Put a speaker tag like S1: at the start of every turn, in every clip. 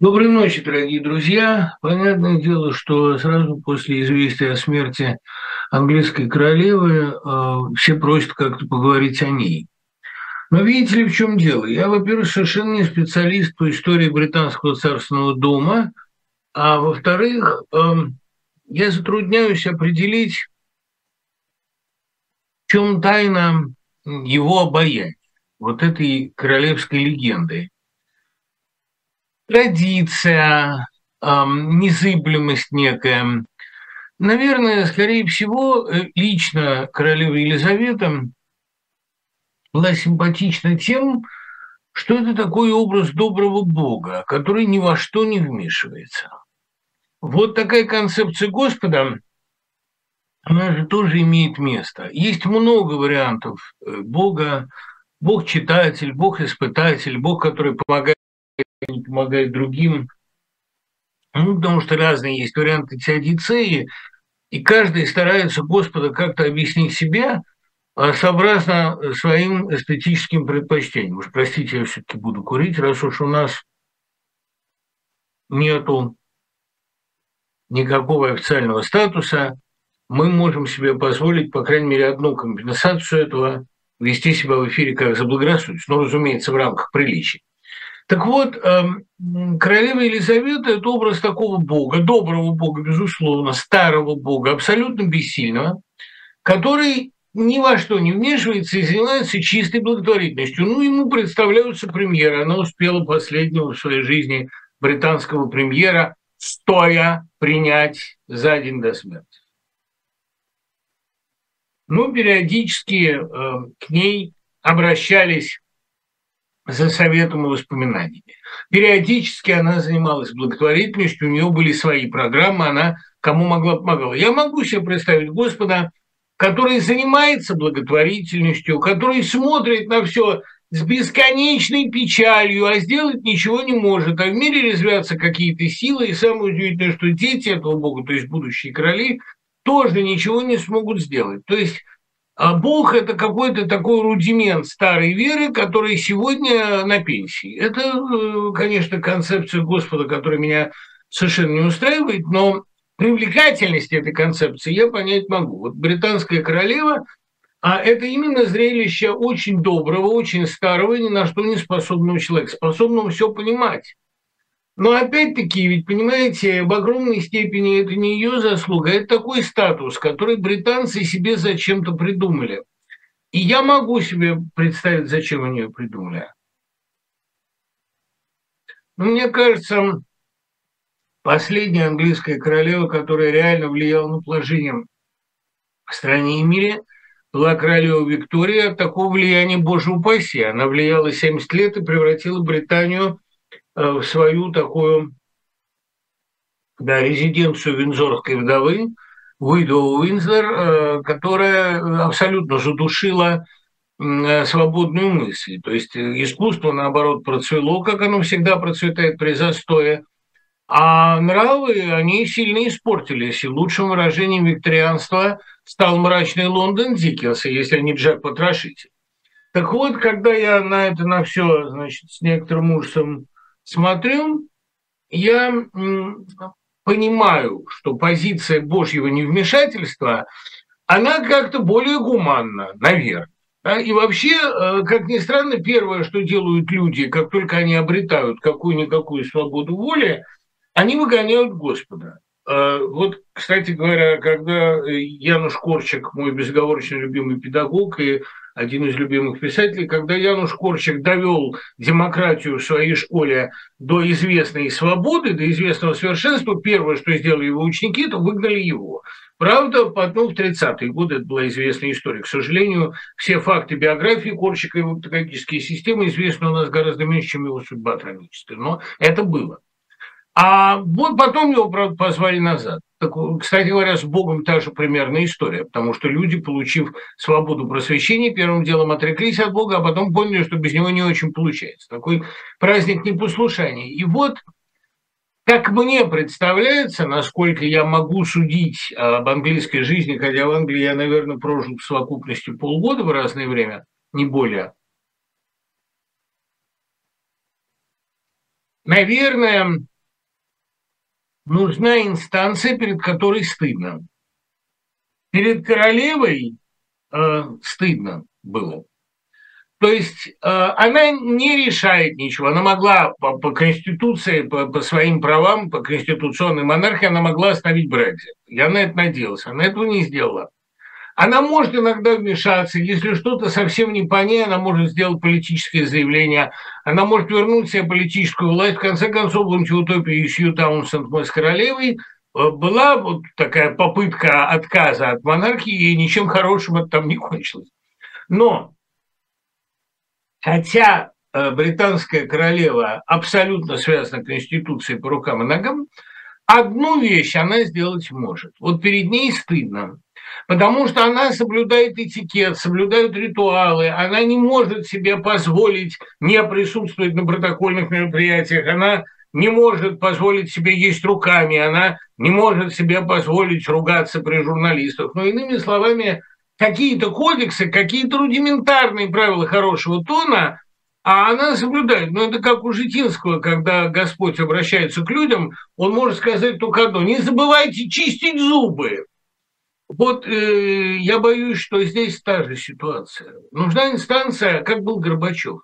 S1: Доброй ночи, дорогие друзья. Понятное дело, что сразу после известия о смерти английской королевы э, все просят как-то поговорить о ней. Но видите ли, в чем дело? Я, во-первых, совершенно не специалист по истории британского царственного дома, а во-вторых, э, я затрудняюсь определить, в чем тайна его обаяния, вот этой королевской легенды традиция, незыблемость некая. Наверное, скорее всего, э, лично королева Елизавета была симпатична тем, что это такой образ доброго бога, который ни во что не вмешивается. Вот такая концепция Господа, она же тоже имеет место. Есть много вариантов э, Бога, Бог-читатель, Бог-испытатель, Бог, который помогает не помогает другим. Ну, потому что разные есть варианты теодицеи, и каждый старается Господа как-то объяснить себя а, сообразно своим эстетическим предпочтениям. Уж простите, я все-таки буду курить, раз уж у нас нету никакого официального статуса, мы можем себе позволить, по крайней мере, одну компенсацию этого, вести себя в эфире как заблагорассудится, но, разумеется, в рамках приличий. Так вот, эм, королева Елизавета – это образ такого бога, доброго бога, безусловно, старого бога, абсолютно бессильного, который ни во что не вмешивается и занимается чистой благотворительностью. Ну, ему представляются премьеры. Она успела последнего в своей жизни британского премьера стоя принять за день до смерти. Ну, периодически э, к ней обращались за советом и воспоминаниями. Периодически она занималась благотворительностью, у нее были свои программы, она кому могла помогала. Я могу себе представить Господа, который занимается благотворительностью, который смотрит на все с бесконечной печалью, а сделать ничего не может. А в мире резвятся какие-то силы, и самое удивительное, что дети этого Бога, то есть будущие короли, тоже ничего не смогут сделать. То есть а Бог – это какой-то такой рудимент старой веры, который сегодня на пенсии. Это, э, конечно, концепция Господа, которая меня совершенно не устраивает, но привлекательность этой концепции я понять могу. Вот британская королева а это именно зрелище очень доброго, очень старого ни на что не способного человека, способного все понимать. Но опять-таки, ведь, понимаете, в огромной степени это не ее заслуга, это такой статус, который британцы себе зачем-то придумали. И я могу себе представить, зачем они ее придумали. Но мне кажется, последняя английская королева, которая реально влияла на положение в стране и мире, была королева Виктория. Такого влияния, боже упаси. Она влияла 70 лет и превратила Британию в свою такую да, резиденцию Винзорской вдовы, Уидоу Уинзер, э, которая абсолютно задушила э, свободную мысль. То есть искусство, наоборот, процвело, как оно всегда процветает при застое, а нравы, они сильно испортились. И лучшим выражением викторианства стал мрачный Лондон Диккенса, если не Джек Потрошитель. Так вот, когда я на это на все, значит, с некоторым ужасом смотрю, я понимаю, что позиция Божьего невмешательства, она как-то более гуманна, наверное. И вообще, э, как ни странно, первое, что делают люди, как только они обретают какую-никакую свободу воли, они выгоняют Господа. Э, вот, кстати говоря, когда Януш Корчик, мой безоговорочно любимый педагог и один из любимых писателей, когда Януш Корчик довел демократию в своей школе до известной свободы, до известного совершенства, первое, что сделали его ученики, это выгнали его. Правда, ну, в 30-е годы это была известная история. К сожалению, все факты биографии Корчика и его педагогические системы известны у нас гораздо меньше, чем его судьба трагическая. Но это было. А вот потом его, правда, позвали назад. Так, кстати говоря, с Богом та же примерная история, потому что люди, получив свободу просвещения, первым делом отреклись от Бога, а потом поняли, что без него не очень получается. Такой праздник непослушания. И вот как мне представляется, насколько я могу судить об английской жизни, хотя в Англии я, наверное, прожил в совокупности полгода в разное время, не более. Наверное, нужна инстанция, перед которой стыдно. Перед королевой э, стыдно было. То есть э, она не решает ничего. Она могла по, по Конституции, по, по своим правам, по конституционной монархии, она могла оставить Брекзит. Я на это надеялся. Она этого не сделала. Она может иногда вмешаться, если что-то совсем не по ней, она может сделать политическое заявление, она может вернуть себе политическую власть. В конце концов, в антиутопии Сью Таунсенд мы с королевой э, была вот такая попытка отказа от монархии, и ничем хорошим это там не кончилось. Но Хотя э, британская королева абсолютно связана Конституцией по рукам и ногам, одну вещь она сделать может. Вот перед ней стыдно, потому что она соблюдает этикет, соблюдает ритуалы, она не может себе позволить не присутствовать на протокольных мероприятиях, она не может позволить себе есть руками, она не может себе позволить ругаться при журналистах. Но иными словами, какие-то кодексы, какие-то рудиментарные правила хорошего тона, а она соблюдает. Но это как у Житинского, когда Господь обращается к людям, он может сказать только одно. Не забывайте чистить зубы. Вот э, я боюсь, что здесь та же ситуация. Нужна инстанция, как был Горбачев.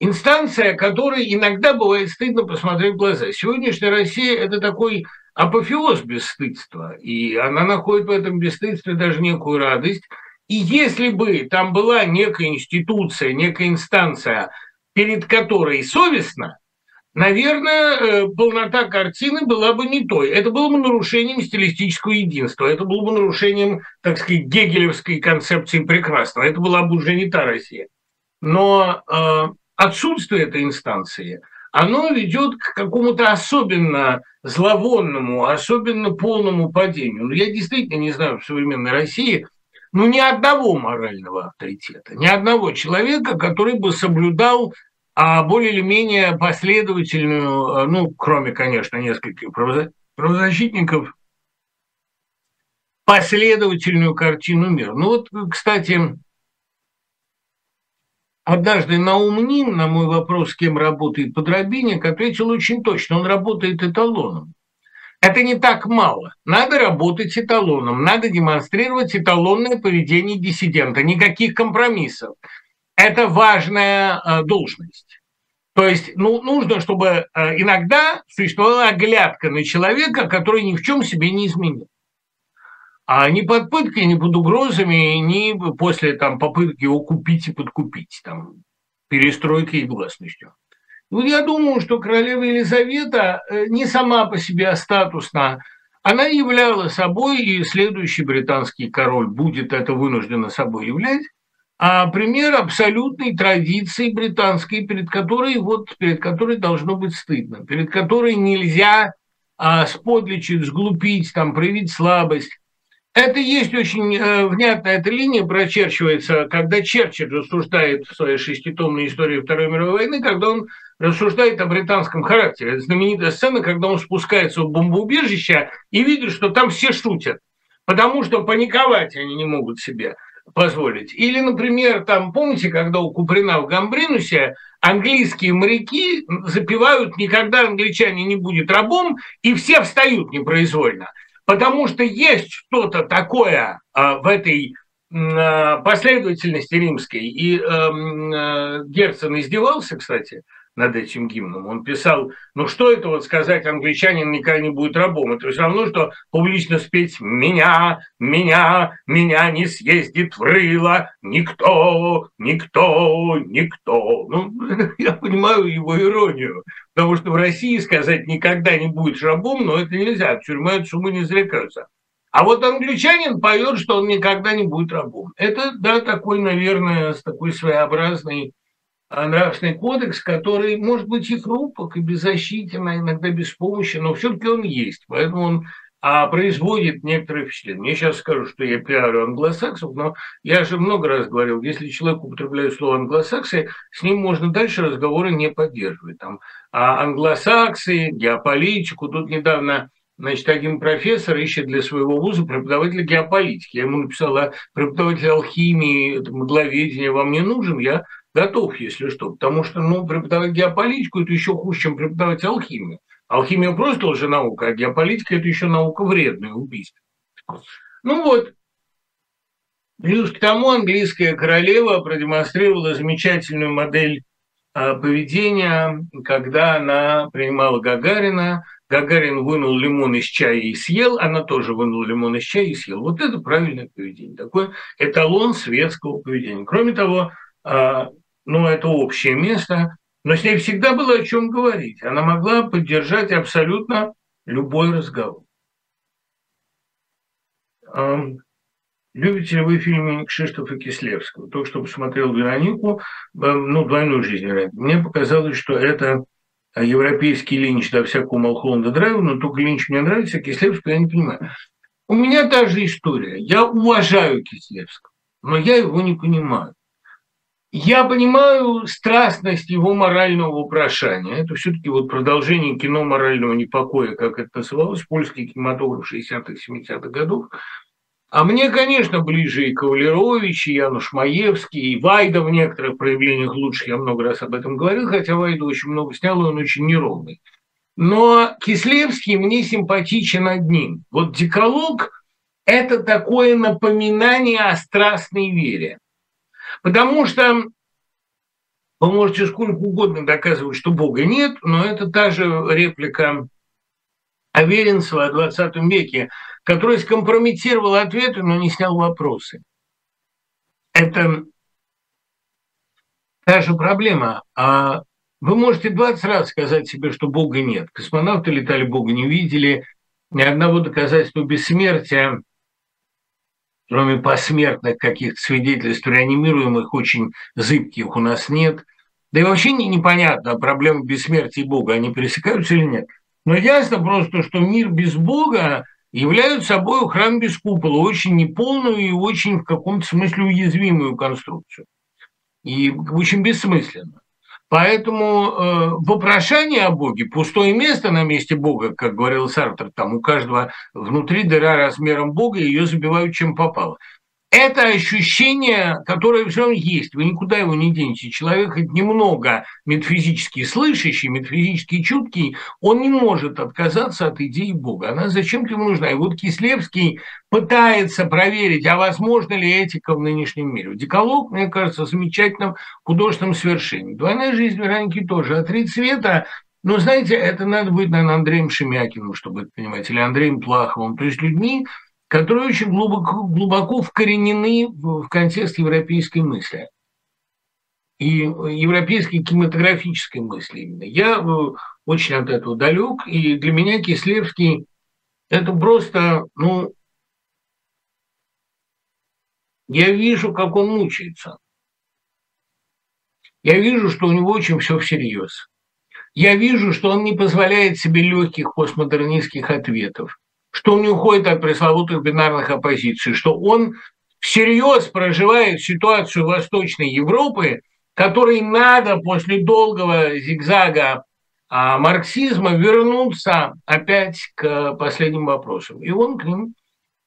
S1: Инстанция, которой иногда бывает стыдно посмотреть в глаза. Сегодняшняя Россия – это такой апофеоз бесстыдства, и она находит в этом бесстыдстве даже некую радость – и если бы там была некая институция, некая инстанция, перед которой совестно, наверное, э, полнота картины была бы не той. Это было бы нарушением стилистического единства, это было бы нарушением, так сказать, гегелевской концепции прекрасного. Это была бы уже не та Россия. Но э, отсутствие этой инстанции, оно ведет к какому-то особенно зловонному, особенно полному падению. Но я действительно не знаю в современной России – ну, ни одного морального авторитета, ни одного человека, который бы соблюдал а, более или менее последовательную, а, ну, кроме, конечно, нескольких правозащитников, последовательную картину мира. Ну вот, кстати, однажды Наум Нин на мой вопрос, с кем работает Подробинник, ответил очень точно, он работает эталоном. Это не так мало. Надо работать эталоном, надо демонстрировать эталонное поведение диссидента. Никаких компромиссов. Это важная э, должность. То есть ну, нужно, чтобы э, иногда существовала оглядка на человека, который ни в чем себе не изменил. А ни под пыткой, ни под угрозами, ни после там, попытки его купить и подкупить, там, перестройкой и гласностью. Ну, я думаю, что королева Елизавета э, не сама по себе а статусна, она являла собой, и следующий британский король будет это вынужденно собой являть, а пример абсолютной традиции британской, перед которой, вот, перед которой должно быть стыдно, перед которой нельзя а, сподличить, сглупить, там, проявить слабость. Это есть очень э, внятно, эта линия прочерчивается, когда Черчилль рассуждает в своей шеститомной истории Второй мировой войны, когда он рассуждает о британском характере. Это знаменитая сцена, когда он спускается в бомбоубежище и видит, что там все шутят, потому что паниковать они не могут себе позволить. Или, например, там, помните, когда у Куприна в Гамбринусе английские моряки запевают «Никогда англичане не будет рабом», и все встают непроизвольно – Потому что есть что-то такое а, в этой а, последовательности римской. И эм, э, Герцен издевался, кстати, над этим гимном. Он писал, ну что это вот сказать, англичанин никогда не будет рабом. Это все равно, что публично спеть «меня, меня, меня не съездит в рыло, никто, никто, никто». Ну, я понимаю его иронию, потому что в России сказать «никогда не будешь рабом», но это нельзя, в тюрьму от шумы не зарекаются. А вот англичанин поет, что он никогда не будет рабом. Это, да, такой, наверное, такой своеобразный нравственный кодекс, который может быть и хрупок, и беззащитен, а иногда беспомощен, но все-таки он есть. Поэтому он а, производит некоторые впечатления. Я сейчас скажу, что я пиарю англосаксов, но я же много раз говорил, если человек употребляет слово англосаксы, с ним можно дальше разговоры не поддерживать. Там, а англосаксы, геополитику, тут недавно Значит, один профессор ищет для своего вуза преподавателя геополитики. Я ему написал, а преподаватель алхимии, магловедения вам не нужен? Я готов, если что. Потому что, ну, преподавать геополитику – это еще хуже, чем преподавать алхимию. Алхимия просто уже наука, а геополитика – это еще наука вредная, убийство. Ну вот, плюс к тому английская королева продемонстрировала замечательную модель а, поведения, когда она принимала Гагарина, Гагарин вынул лимон из чая и съел, она тоже вынула лимон из чая и съел. Вот это правильное поведение, такой эталон светского поведения. Кроме того, а, ну, это общее место, но с ней всегда было о чем говорить. Она могла поддержать абсолютно любой разговор. Любите ли вы фильмы Кшиштофа Кислевского? Только что посмотрел Веронику, ну, «Двойную жизнь». Мне показалось, что это европейский линч до всякого Малхолланда Драйва, но только линч мне нравится, а Кислевского я не понимаю. У меня та же история. Я уважаю Кислевского, но я его не понимаю. Я понимаю страстность его морального вопрошания. Это все-таки вот продолжение кино морального непокоя, как это называлось, польский кинематограф 60-х, 70-х годов. А мне, конечно, ближе и Кавалерович, и Януш Маевский, и Вайда в некоторых проявлениях лучше. Я много раз об этом говорил, хотя Вайда очень много снял, и он очень неровный. Но Кислевский мне симпатичен одним. Вот «Деколог» – это такое напоминание о страстной вере. Потому что вы можете сколько угодно доказывать, что Бога нет, но это та же реплика Аверинцева о 20 веке, который скомпрометировал ответы, но не снял вопросы. Это та же проблема. А вы можете 20 раз сказать себе, что Бога нет. Космонавты летали, Бога не видели. Ни одного доказательства бессмертия кроме посмертных каких-то свидетельств реанимируемых, очень зыбких у нас нет. Да и вообще не, непонятно, проблемы бессмертия Бога, они пересекаются или нет. Но ясно просто, что мир без Бога является собой храм без купола, очень неполную и очень в каком-то смысле уязвимую конструкцию. И очень бессмысленно. Поэтому э, вопрошание о Боге, пустое место на месте Бога, как говорил Сартер, там у каждого внутри дыра размером Бога, ее забивают чем попало это ощущение, которое все равно есть, вы никуда его не денете. Человек хоть немного метафизически слышащий, метафизически чуткий, он не может отказаться от идеи Бога. Она зачем-то ему нужна. И вот Кислевский пытается проверить, а возможно ли этика в нынешнем мире. Деколог, мне кажется, замечательным художественным свершением. Двойная жизнь Вероники тоже. А три цвета ну, знаете, это надо быть, наверное, Андреем Шемякиным, чтобы это понимать, или Андреем Плаховым, то есть людьми, которые очень глубоко, глубоко вкоренены в контекст европейской мысли и европейской кинематографической мысли именно. Я э, очень от этого далек, и для меня Кислевский – это просто, ну, я вижу, как он мучается. Я вижу, что у него очень все всерьез. Я вижу, что он не позволяет себе легких постмодернистских ответов что он не уходит от пресловутых бинарных оппозиций, что он всерьез проживает ситуацию Восточной Европы, которой надо после долгого зигзага а, марксизма вернуться опять к последним вопросам. И он к ним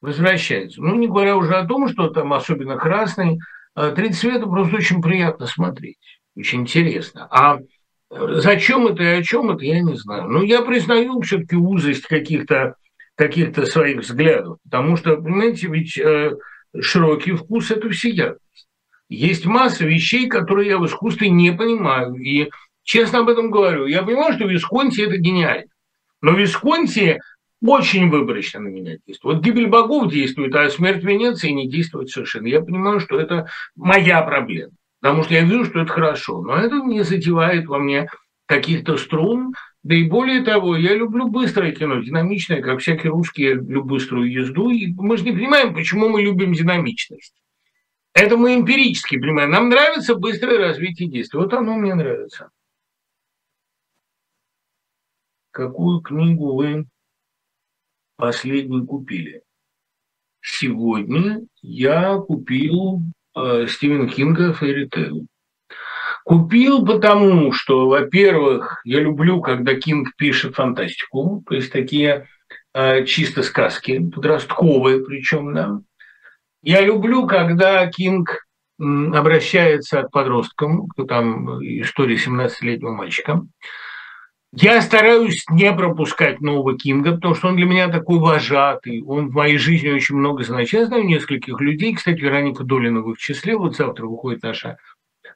S1: возвращается. Ну, не говоря уже о том, что там особенно красный, а, три цвета просто очень приятно смотреть, очень интересно. А зачем это и о чем это, я не знаю. Но я признаю все-таки узость каких-то каких-то своих взглядов. Потому что, понимаете, ведь э, широкий вкус – это всеядность. Есть масса вещей, которые я в искусстве не понимаю. И честно об этом говорю. Я понимаю, что Висконти – это гениально. Но Висконти очень выборочно на меня действует. Вот гибель богов действует, а смерть Венеции не действует совершенно. Я понимаю, что это моя проблема. Потому что я вижу, что это хорошо. Но это не затевает во мне каких-то струн, да и более того, я люблю быстрое кино, динамичное, как всякий русский, я люблю быструю езду. И мы же не понимаем, почему мы любим динамичность. Это мы эмпирически понимаем. Нам нравится быстрое развитие действия. Вот оно мне нравится. Какую книгу вы последний купили? Сегодня я купил э, Стивен Кинга «Fairy Tale». Купил, потому что, во-первых, я люблю, когда Кинг пишет фантастику, то есть такие э, чисто сказки, подростковые причем, да. Я люблю, когда Кинг обращается к подросткам, там история 17-летнего мальчика. Я стараюсь не пропускать нового Кинга, потому что он для меня такой вожатый. Он в моей жизни очень много значит. Я знаю нескольких людей, кстати, Вероника Долина в их числе. Вот завтра выходит наша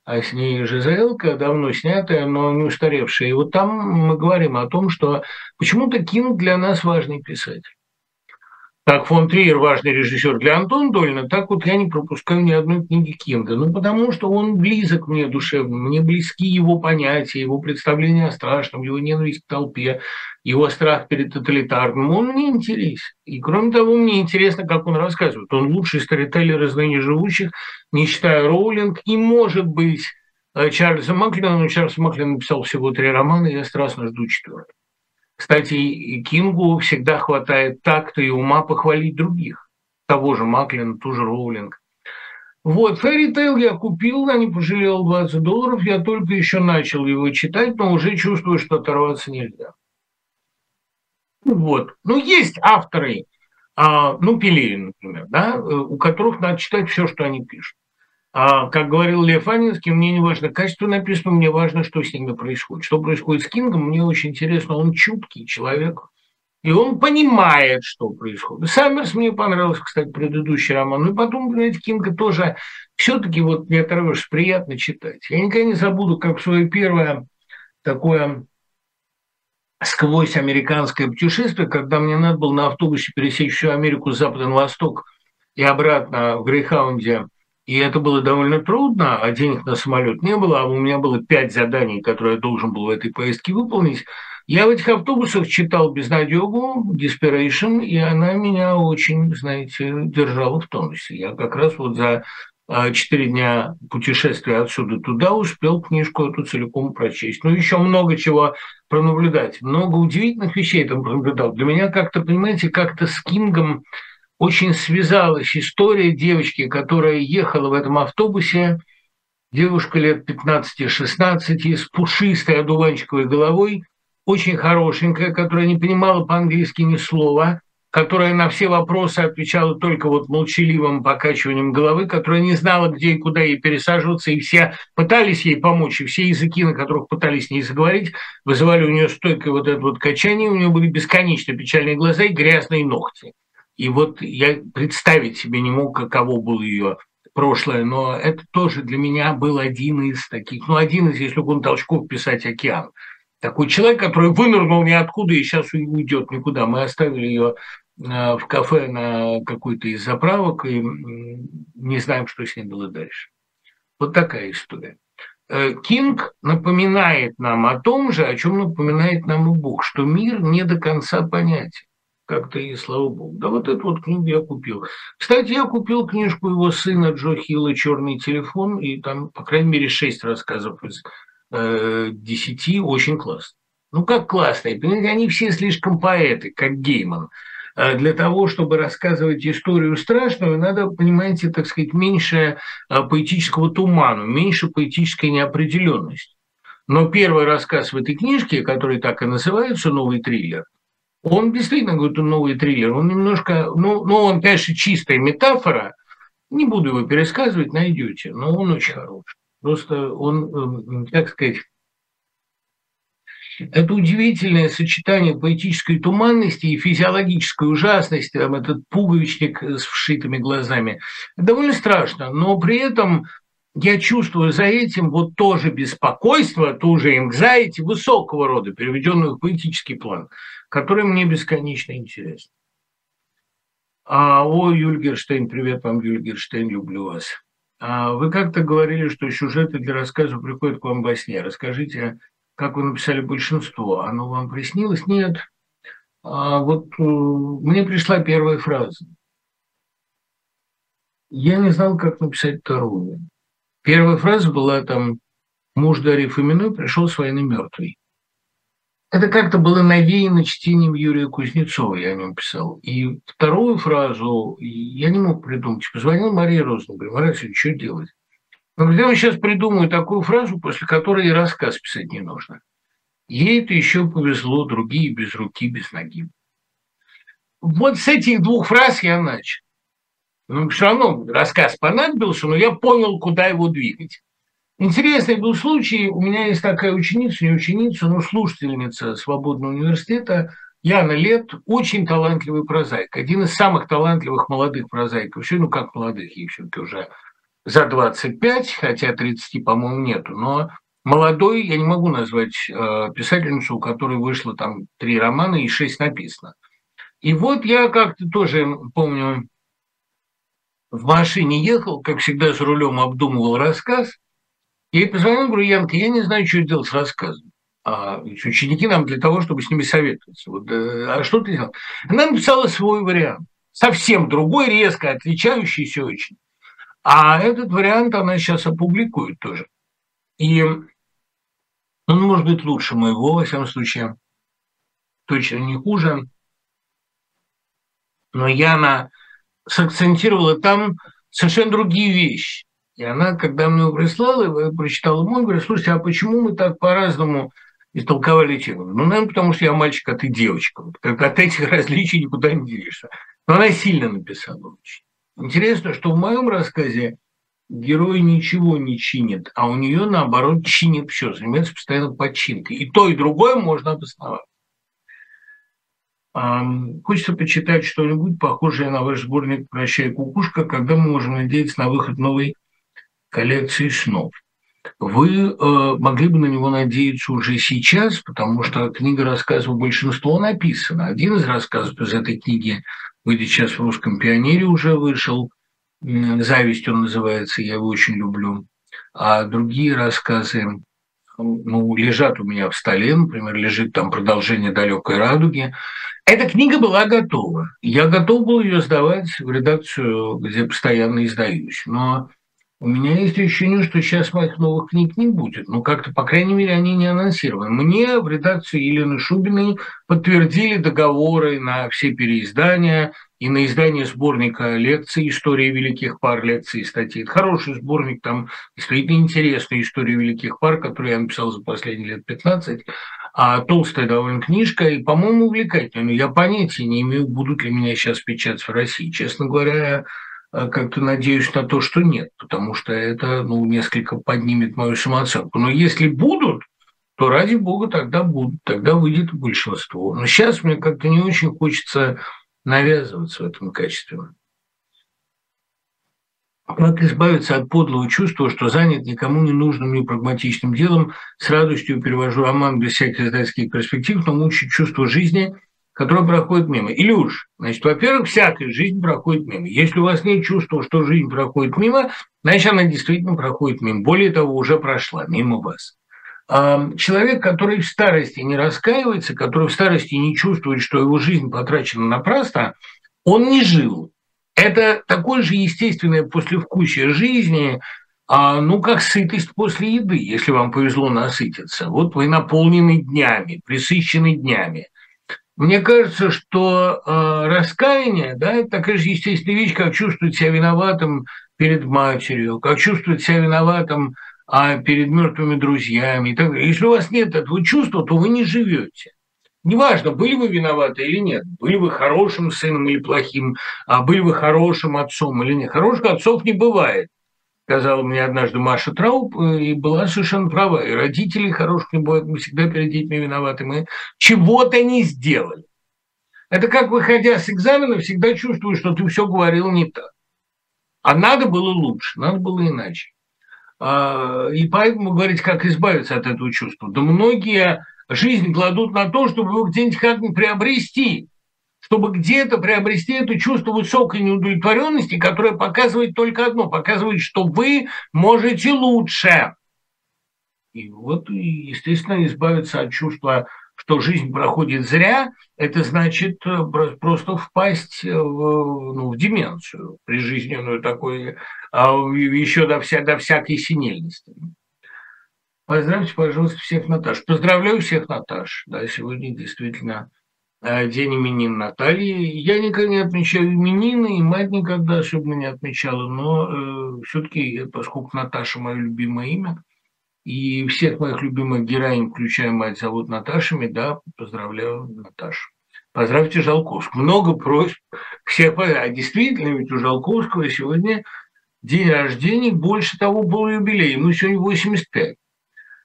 S1: а с ней ЖЗЛка, давно снятая, но не устаревшая. И вот там мы говорим о том, что почему-то Кинг для нас важный писатель. Как фон Триер важный режиссер для Антона Долина, так вот я не пропускаю ни одной книги Кинга. Ну, потому что он близок мне душевно, мне близки его понятия, его представления о страшном, его ненависть к толпе, его страх перед тоталитарным. Он мне интересен. И, кроме того, мне интересно, как он рассказывает. Он лучший старителлер из ныне живущих, не считая Роулинг, и, может быть, э, Чарльза Маклина, но Чарльз Маклин написал всего три романа, и я страстно жду четвертый. Кстати, Кингу всегда хватает такта и ума похвалить других. Того же Маклина, ту же Роулинг. Вот, Фэри Тейл я купил, я не пожалел 20 долларов, я только еще начал его читать, но уже чувствую, что оторваться нельзя. Вот. Ну, есть авторы, а, ну, Пелевин, например, да, у которых надо читать все, что они пишут. А, как говорил Лев Анинский, мне не важно качество написано, мне важно, что с ними происходит. Что происходит с Кингом, мне очень интересно. Он чуткий человек, и он понимает, что происходит. Саммерс мне понравился, кстати, предыдущий роман. Ну и потом, понимаете, Кинга тоже все-таки вот не оторвешься, приятно читать. Я никогда не забуду, как свое первое такое сквозь американское путешествие, когда мне надо было на автобусе пересечь всю Америку с запада на восток и обратно в Грейхаунде – и это было довольно трудно, а денег на самолет не было, а у меня было пять заданий, которые я должен был в этой поездке выполнить. Я в этих автобусах читал «Безнадегу», «Desperation», и она меня очень, знаете, держала в тонусе. Я как раз вот за четыре дня путешествия отсюда туда успел книжку эту целиком прочесть. Ну, еще много чего пронаблюдать. Много удивительных вещей там пронаблюдал. Для меня как-то, понимаете, как-то с Кингом очень связалась история девочки, которая ехала в этом автобусе, девушка лет 15-16, с пушистой одуванчиковой головой, очень хорошенькая, которая не понимала по-английски ни слова, которая на все вопросы отвечала только вот молчаливым покачиванием головы, которая не знала, где и куда ей пересаживаться, и все пытались ей помочь, и все языки, на которых пытались с ней заговорить, вызывали у нее стойкое вот это вот качание, у нее были бесконечно печальные глаза и грязные ногти. И вот я представить себе не мог, каково было ее прошлое, но это тоже для меня был один из таких, ну, один из, если он Толчков писать «Океан». Такой человек, который вынырнул ниоткуда и сейчас уйдет никуда. Мы оставили ее в кафе на какой-то из заправок и не знаем, что с ней было дальше. Вот такая история. Э, Кинг напоминает нам о том же, о чем напоминает нам и Бог, что мир не до конца понятен как-то и слава богу. Да вот эту вот книгу я купил. Кстати, я купил книжку его сына Джо Хилла «Черный телефон», и там, по крайней мере, шесть рассказов из э, десяти. Очень классно. Ну, как классные. Понимаете, они все слишком поэты, как Гейман. А для того, чтобы рассказывать историю страшную, надо, понимаете, так сказать, меньше а, поэтического тумана, меньше поэтической неопределенности. Но первый рассказ в этой книжке, который так и называется «Новый триллер», он действительно какой-то новый триллер. Он немножко, ну, ну, он, конечно, чистая метафора. Не буду его пересказывать, найдете, но он очень хороший. Просто он, эм, как сказать, это удивительное сочетание поэтической туманности и физиологической ужасности, там этот пуговичник с вшитыми глазами, довольно страшно, но при этом я чувствую за этим вот тоже беспокойство, тоже anxiety высокого рода, переведенную в поэтический план который мне бесконечно интересен. А, о, Юльгерштейн, привет вам, Юльгерштейн, люблю вас. А, вы как-то говорили, что сюжеты для рассказа приходят к вам во сне. Расскажите, как вы написали большинство? Оно вам приснилось? Нет. А, вот э, мне пришла первая фраза. Я не знал, как написать вторую. Первая фраза была там «Муж Дарьи Фоминой пришел с войны мертвый». Это как-то было навеяно чтением Юрия Кузнецова, я о нем писал. И вторую фразу я не мог придумать. Позвонил Мария Розна, говорю, Мария что делать? Но где он сейчас придумаю такую фразу, после которой и рассказ писать не нужно? Ей это еще повезло, другие без руки, без ноги. Вот с этих двух фраз я начал. Ну, все равно рассказ понадобился, но я понял, куда его двигать. Интересный был случай. У меня есть такая ученица, не ученица, но слушательница Свободного университета, Яна Лет, очень талантливый прозаик. Один из самых талантливых молодых прозаиков. Все, ну как молодых, ей все-таки уже за 25, хотя 30, по-моему, нету. Но молодой я не могу назвать э, писательницу, у которой вышло там три романа и шесть написано. И вот я как-то тоже помню, в машине ехал, как всегда, за рулем обдумывал рассказ. Я ей позвонил, говорю, Янка, я не знаю, что делать с рассказом. А ученики нам для того, чтобы с ними советоваться. Вот, э, а что ты делал? Она написала свой вариант. Совсем другой, резко отличающийся очень. А этот вариант она сейчас опубликует тоже. И он может быть лучше моего, во всяком случае, точно не хуже. Но Яна сакцентировала там совершенно другие вещи. И она, когда мне его прислала, я прочитала мой, говорит, слушайте, а почему мы так по-разному истолковали тему? Ну, наверное, потому что я мальчик, а ты девочка. Вот, как от этих различий никуда не денешься. Но она сильно написала очень. Интересно, что в моем рассказе герой ничего не чинит, а у нее, наоборот, чинит все, занимается постоянно подчинкой. И то, и другое можно обосновать. Хочется почитать что-нибудь похожее на ваш сборник «Прощай, кукушка», когда мы можем надеяться на выход новой коллекции снов. Вы э, могли бы на него надеяться уже сейчас, потому что книга рассказов большинство написана. Один из рассказов из этой книги выйдет сейчас в «Русском пионере» уже вышел. «Зависть» он называется, я его очень люблю. А другие рассказы ну, лежат у меня в столе, например, лежит там продолжение «Далекой радуги». Эта книга была готова. Я готов был ее сдавать в редакцию, где постоянно издаюсь. Но у меня есть ощущение, что сейчас моих новых книг не будет. Ну, как-то, по крайней мере, они не анонсированы. Мне в редакцию Елены Шубиной подтвердили договоры на все переиздания и на издание сборника лекций «История великих пар», лекций и статей. Это хороший сборник, там действительно интересная история великих пар, которую я написал за последние лет 15 а толстая довольно книжка, и, по-моему, увлекательная. Я понятия не имею, будут ли меня сейчас печатать в России. Честно говоря, как-то надеюсь на то, что нет, потому что это ну, несколько поднимет мою самооценку. Но если будут, то ради бога тогда будут, тогда выйдет большинство. Но сейчас мне как-то не очень хочется навязываться в этом качестве. Как избавиться от подлого чувства, что занят никому не нужным, не прагматичным делом, с радостью перевожу роман без всяких издательских перспектив, но мучает чувство жизни – которая проходит мимо. Илюш, значит, во-первых, всякая жизнь проходит мимо. Если у вас нет чувства, что жизнь проходит мимо, значит, она действительно проходит мимо. Более того, уже прошла мимо вас. Человек, который в старости не раскаивается, который в старости не чувствует, что его жизнь потрачена напрасно, он не жил. Это такое же естественное послевкусие жизни, а, ну, как сытость после еды, если вам повезло насытиться. Вот вы наполнены днями, присыщены днями. Мне кажется, что э, раскаяние, да, это такая же естественная вещь, как чувствовать себя виноватым перед матерью, как чувствовать себя виноватым а, перед мертвыми друзьями. И так далее. Если у вас нет этого чувства, то вы не живете. Неважно, были вы виноваты или нет, были вы хорошим сыном или плохим, а были вы хорошим отцом или нет. Хороших отцов не бывает сказала мне однажды Маша Трауп, э, и была совершенно права. И родители хороших не бывают, мы всегда перед детьми виноваты. Мы чего-то не сделали. Это как, выходя с экзамена, всегда чувствуешь, что ты все говорил не так. А надо было лучше, надо было иначе. А, и поэтому говорить, как избавиться от этого чувства. Да многие жизнь кладут на то, чтобы его где-нибудь как-нибудь приобрести чтобы где-то приобрести это чувство высокой неудовлетворенности, которое показывает только одно, показывает, что вы можете лучше. И вот, естественно, избавиться от чувства, что жизнь проходит зря, это значит э, просто впасть в, ну, в деменцию прижизненную такой, а еще до, вся, до всякой синельности. Поздравьте, пожалуйста, всех Наташ. Поздравляю всех Наташ. Да, сегодня действительно Э, день именин Натальи. Я никогда не отмечаю именины, и мать никогда особенно не отмечала, но э, все-таки, поскольку Наташа мое любимое имя, и всех моих любимых героинь, включая мать, зовут Наташами, да, поздравляю Наташу. Поздравьте Жалковского. Много просьб всех. А действительно, ведь у Жалковского сегодня день рождения, больше того, был юбилей, ему сегодня 85.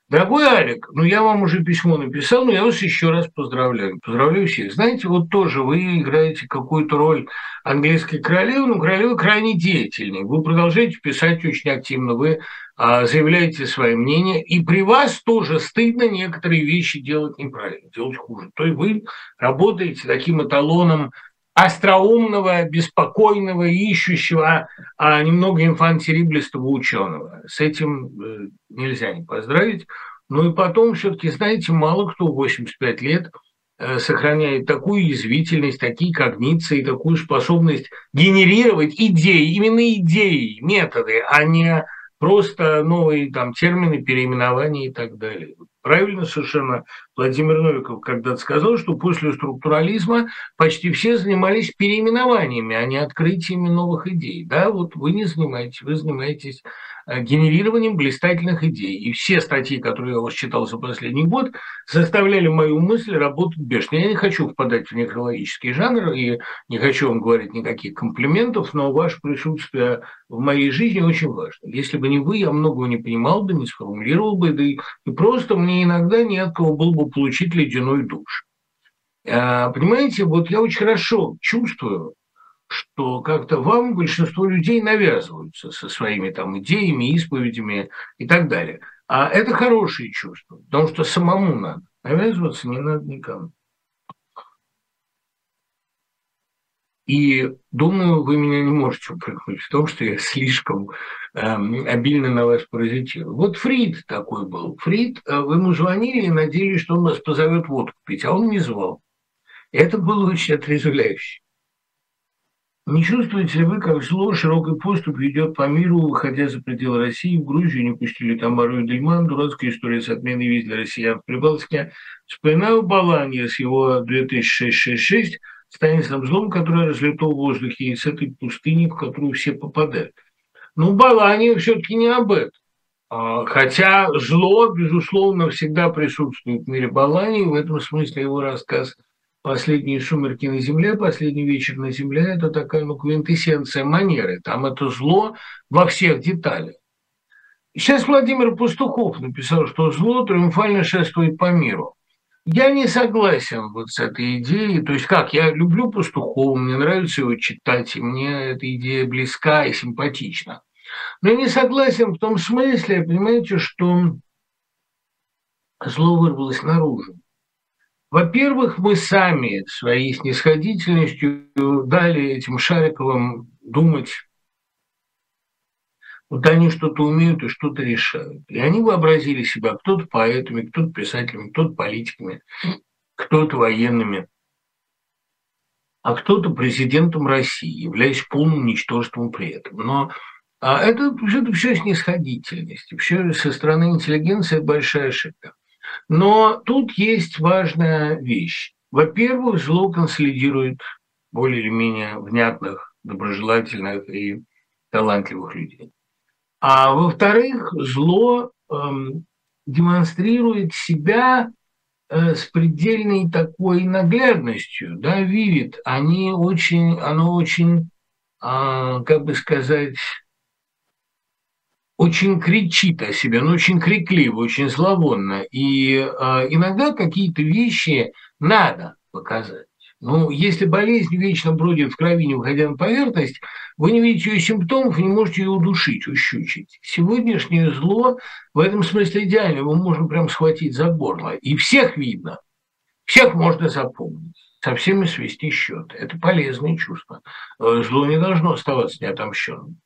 S1: Дорогой Алик, ну я вам уже письмо написал, но я вас еще раз поздравляю. Поздравляю всех. Знаете, вот тоже вы играете какую-то роль английской королевы, но королева крайне деятельной. Вы продолжаете писать очень активно, вы а, заявляете свои мнения, и при вас тоже стыдно некоторые вещи делать неправильно, делать хуже. То есть вы работаете таким эталоном остроумного, беспокойного, ищущего, а немного инфантириблистого ученого. С этим э, нельзя не поздравить. Ну и потом все-таки, знаете, мало кто в 85 лет э, сохраняет такую язвительность, такие когниции, такую способность генерировать идеи, именно идеи, методы, а не просто новые там термины, переименования и так далее. Правильно совершенно Владимир Новиков когда-то сказал, что после структурализма почти все занимались переименованиями, а не открытиями новых идей. Да, вот вы не занимаетесь, вы занимаетесь Э, генерированием блистательных идей. И все статьи, которые я вас читал за последний год, заставляли мою мысль работать бешено. Я не хочу впадать в некрологический жанр и не хочу вам говорить никаких комплиментов, но ваше присутствие в моей жизни очень важно. Если бы не вы, я многого не понимал бы, не сформулировал бы, да и, и просто мне иногда не от кого было бы получить ледяной душ. Э, понимаете, вот я очень хорошо чувствую, что как-то вам большинство людей навязываются со своими там идеями, исповедями и так далее. А это хорошее чувство, потому что самому надо. Навязываться не надо никому. И думаю, вы меня не можете упрекнуть в том, что я слишком э, обильно на вас паразитирую. Вот Фрид такой был. Фрид, э, вы ему звонили и надеялись, что он вас позовет водку пить, а он не звал. Это было очень отрезвляюще. Не чувствуете ли вы, как зло широкой поступ ведет по миру, выходя за пределы России, в Грузию не пустили Тамару и Дельман, дурацкая история с отменой виз для россиян в Прибалтике. Вспоминаю Баланья с его 2666, станет нам злом, которое разлито в воздухе, и с этой пустыни, в которую все попадают. Ну, Баланья все-таки не об этом. А, хотя зло, безусловно, всегда присутствует в мире Балани, в этом смысле его рассказ «Последние сумерки на земле», «Последний вечер на земле» – это такая ну, квинтэссенция манеры. Там это зло во всех деталях. Сейчас Владимир Пастухов написал, что зло триумфально шествует по миру. Я не согласен вот с этой идеей. То есть как, я люблю Пастухова, мне нравится его читать, и мне эта идея близка и симпатична. Но я не согласен в том смысле, понимаете, что зло вырвалось наружу. Во-первых, мы сами своей снисходительностью дали этим Шариковым думать, вот они что-то умеют и что-то решают. И они вообразили себя кто-то поэтами, кто-то писателями, кто-то политиками, кто-то военными, а кто-то президентом России, являясь полным ничтожеством при этом. Но а это, это все снисходительность, все со стороны интеллигенции большая ошибка. Но тут есть важная вещь. Во-первых, зло консолидирует более или менее внятных, доброжелательных и талантливых людей. А во-вторых, зло эм, демонстрирует себя э, с предельной такой наглядностью, да, Вивит, они очень, оно очень, э, как бы сказать, очень кричит о себе, но очень крикливо, очень зловонно. И э, иногда какие-то вещи надо показать. Ну, если болезнь вечно бродит в крови, не выходя на поверхность, вы не видите ее симптомов и не можете ее удушить, ущучить. Сегодняшнее зло в этом смысле идеально. Его можно прям схватить за горло. И всех видно. Всех можно запомнить. Со всеми свести счет. Это полезное чувство. Э, зло не должно оставаться неотомщенным.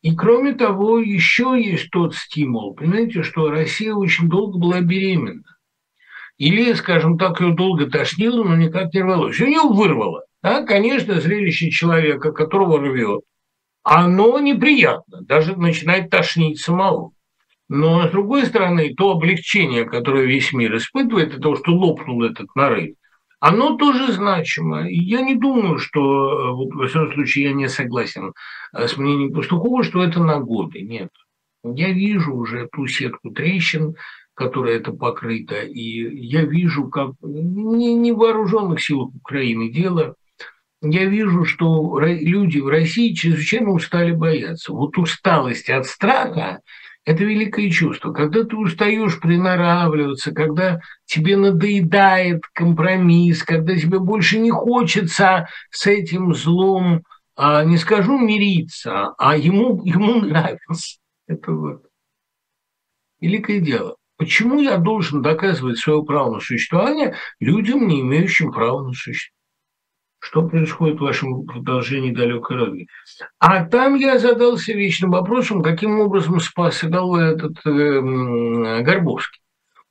S1: И кроме того, еще есть тот стимул, понимаете, что Россия очень долго была беременна. Или, скажем так, ее долго тошнило, но никак не рвалось. Ее вырвало. Да? Конечно, зрелище человека, которого рвет, оно неприятно, даже начинает тошнить самого. Но, с другой стороны, то облегчение, которое весь мир испытывает, это то, что лопнул этот нарыв, оно тоже значимо. И я не думаю, что, э, вот, во всяком случае, я не согласен э, с мнением Пастухова, что это на годы. Нет. Я вижу уже ту сетку трещин, которая это покрыта, и я вижу, как не, не вооруженных силах Украины дело, я вижу, что люди в России чрезвычайно устали бояться. Вот усталость от страха – это великое чувство. Когда ты устаешь приноравливаться, когда тебе надоедает компромисс, когда тебе больше не хочется с этим злом, а, не скажу мириться, а ему, ему нравится. Это вот великое дело. Почему я должен доказывать свое право на существование людям, не имеющим права на существование? Что происходит в вашем продолжении далекой родины? А там я задался вечным вопросом, каким образом спас этот э, Горбовский.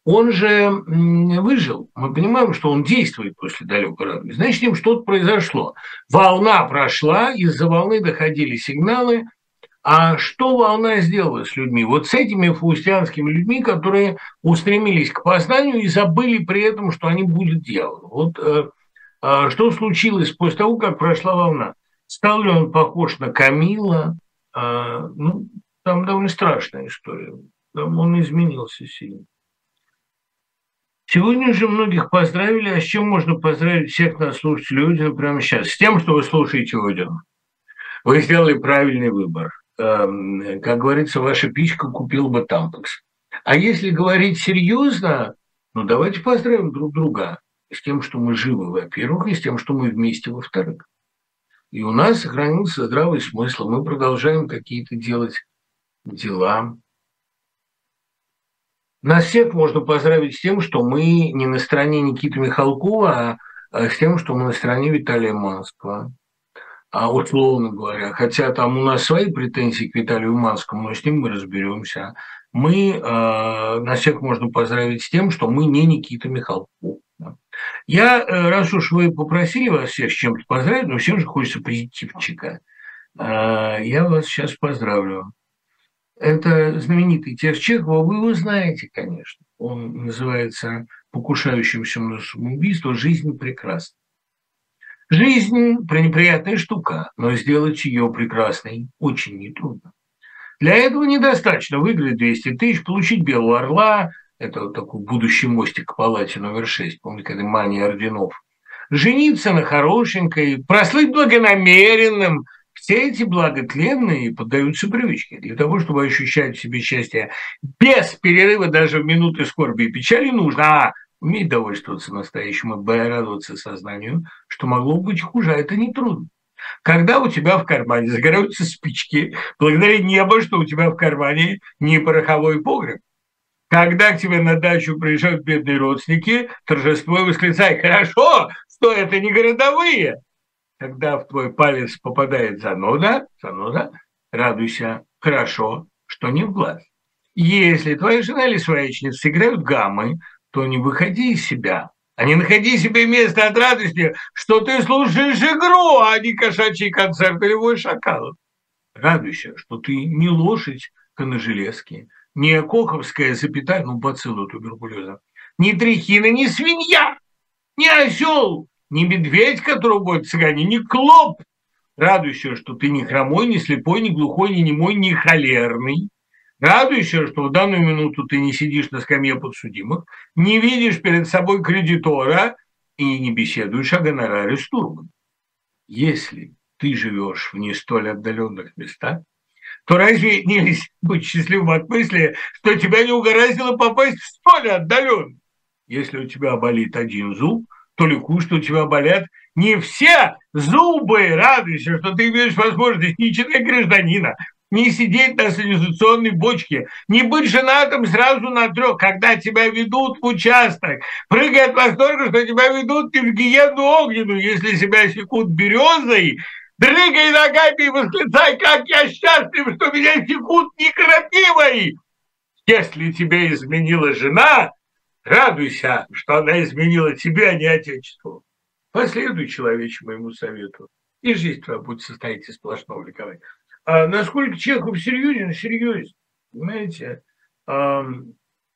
S1: Он же выжил. Мы понимаем, что он действует после далекой родины. Значит, с ним что-то произошло. Волна прошла, из-за волны доходили сигналы. А что волна сделала с людьми? Вот с этими фаустианскими людьми, которые устремились к познанию и забыли при этом, что они будут делать. Вот э, а что случилось после того, как прошла волна? Стал ли он похож на Камила? А, ну, там довольно страшная история. Там он изменился сильно. Сегодня же многих поздравили, а с чем можно поздравить всех нас слушателей Одина прямо сейчас? С тем, что вы слушаете Одина. Вы сделали правильный выбор. Эм, как говорится, ваша пичка купила бы тампекс. А если говорить серьезно, ну давайте поздравим друг друга с тем, что мы живы, во-первых, и с тем, что мы вместе, во-вторых. И у нас сохранился здравый смысл, мы продолжаем какие-то делать дела. Нас всех можно поздравить с тем, что мы не на стороне Никиты Михалкова, а с тем, что мы на стороне Виталия Манского. А условно говоря, хотя там у нас свои претензии к Виталию Манскому, но с ним мы разберемся. Мы, э, нас всех можно поздравить с тем, что мы не Никита Михалков. Я, э, раз уж вы попросили вас всех с чем-то поздравить, но всем же хочется позитивчика, а, я вас сейчас поздравлю. Это знаменитый текст Чехова, вы его знаете, конечно. Он называется «Покушающимся на самоубийство. Жизнь прекрасна». Жизнь – пренеприятная штука, но сделать ее прекрасной очень нетрудно. Для этого недостаточно выиграть 200 тысяч, получить белого орла, это вот такой будущий мостик к палате номер 6, помните, когда мания орденов, жениться на хорошенькой, прослыть благонамеренным, все эти благотленные поддаются привычке. Для того, чтобы ощущать в себе счастье без перерыва даже в минуты скорби и печали, нужно а, уметь довольствоваться настоящим, и радоваться сознанию, что могло быть хуже, а это нетрудно. Когда у тебя в кармане загораются спички, благодаря небу, что у тебя в кармане не пороховой погреб, когда к тебе на дачу приезжают бедные родственники, торжество и восклицай, хорошо, что это не городовые. Когда в твой палец попадает зануда, зануда, радуйся, хорошо, что не в глаз. Если твоя жена или своячница играют гаммы, то не выходи из себя, а не находи себе место от радости, что ты слушаешь игру, а не кошачий концерт или вой шакалов. Радуйся, что ты не лошадь коножелезки, не коховская запятая, ну, бацилла туберкулеза, не трихина, не свинья, не осел, не медведь, которого будет цыгане, не клоп. Радуйся, что ты не хромой, не слепой, не глухой, не немой, не холерный. Радуйся, что в данную минуту ты не сидишь на скамье подсудимых, не видишь перед собой кредитора и не беседуешь о гонораре с турбом. Если ты живешь в не столь отдаленных местах, то разве не быть счастливым от мысли, что тебя не угораздило попасть в столь отдален? Если у тебя болит один зуб, то ликуй, что у тебя болят не все зубы. Радуйся, что ты имеешь возможность не читать гражданина, не сидеть на санизационной бочке, не быть женатым сразу на трех, когда тебя ведут в участок, прыгай от восторга, что тебя ведут ты в гиену огненную, если себя секут березой, Дрыгай ногами и восклицай, как я счастлив, что меня секут не крапивой. Если тебе изменила жена, радуйся, что она изменила тебя, а не отечеству. Последуй, человече, моему совету, и жизнь твоя будет состоять из сплошного ликования. А насколько Чехов серьезен, серьезен, понимаете, а,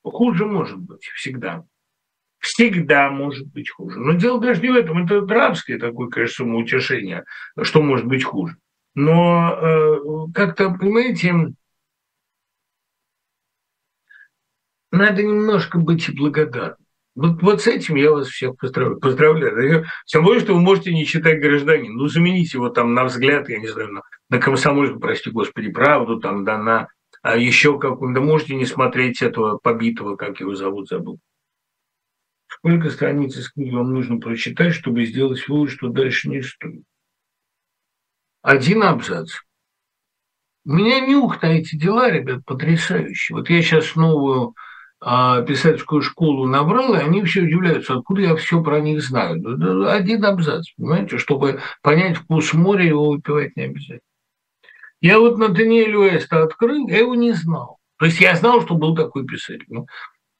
S1: хуже может быть всегда всегда может быть хуже. Но дело даже не в этом, это рабское такое, конечно, самоутешение, что может быть хуже. Но э, как-то, понимаете, надо немножко быть и благодарным. Вот, вот с этим я вас всех поздравляю. поздравляю. Тем более, что вы можете не читать гражданин. Ну, замените его там на взгляд, я не знаю, на, на комсомольскую, прости господи, правду, там, да, на а еще какую-то. Можете не смотреть этого побитого, как его зовут, забыл. Сколько страниц из книги вам нужно прочитать, чтобы сделать вывод, что дальше не стоит? Один абзац. У меня нюх на эти дела, ребят, потрясающий. Вот я сейчас новую писательскую школу набрал, и они все удивляются, откуда я все про них знаю. Один абзац, понимаете, чтобы понять вкус моря, его выпивать не обязательно. Я вот Натаниэль Уэста открыл, я его не знал. То есть я знал, что был такой писатель. Ну,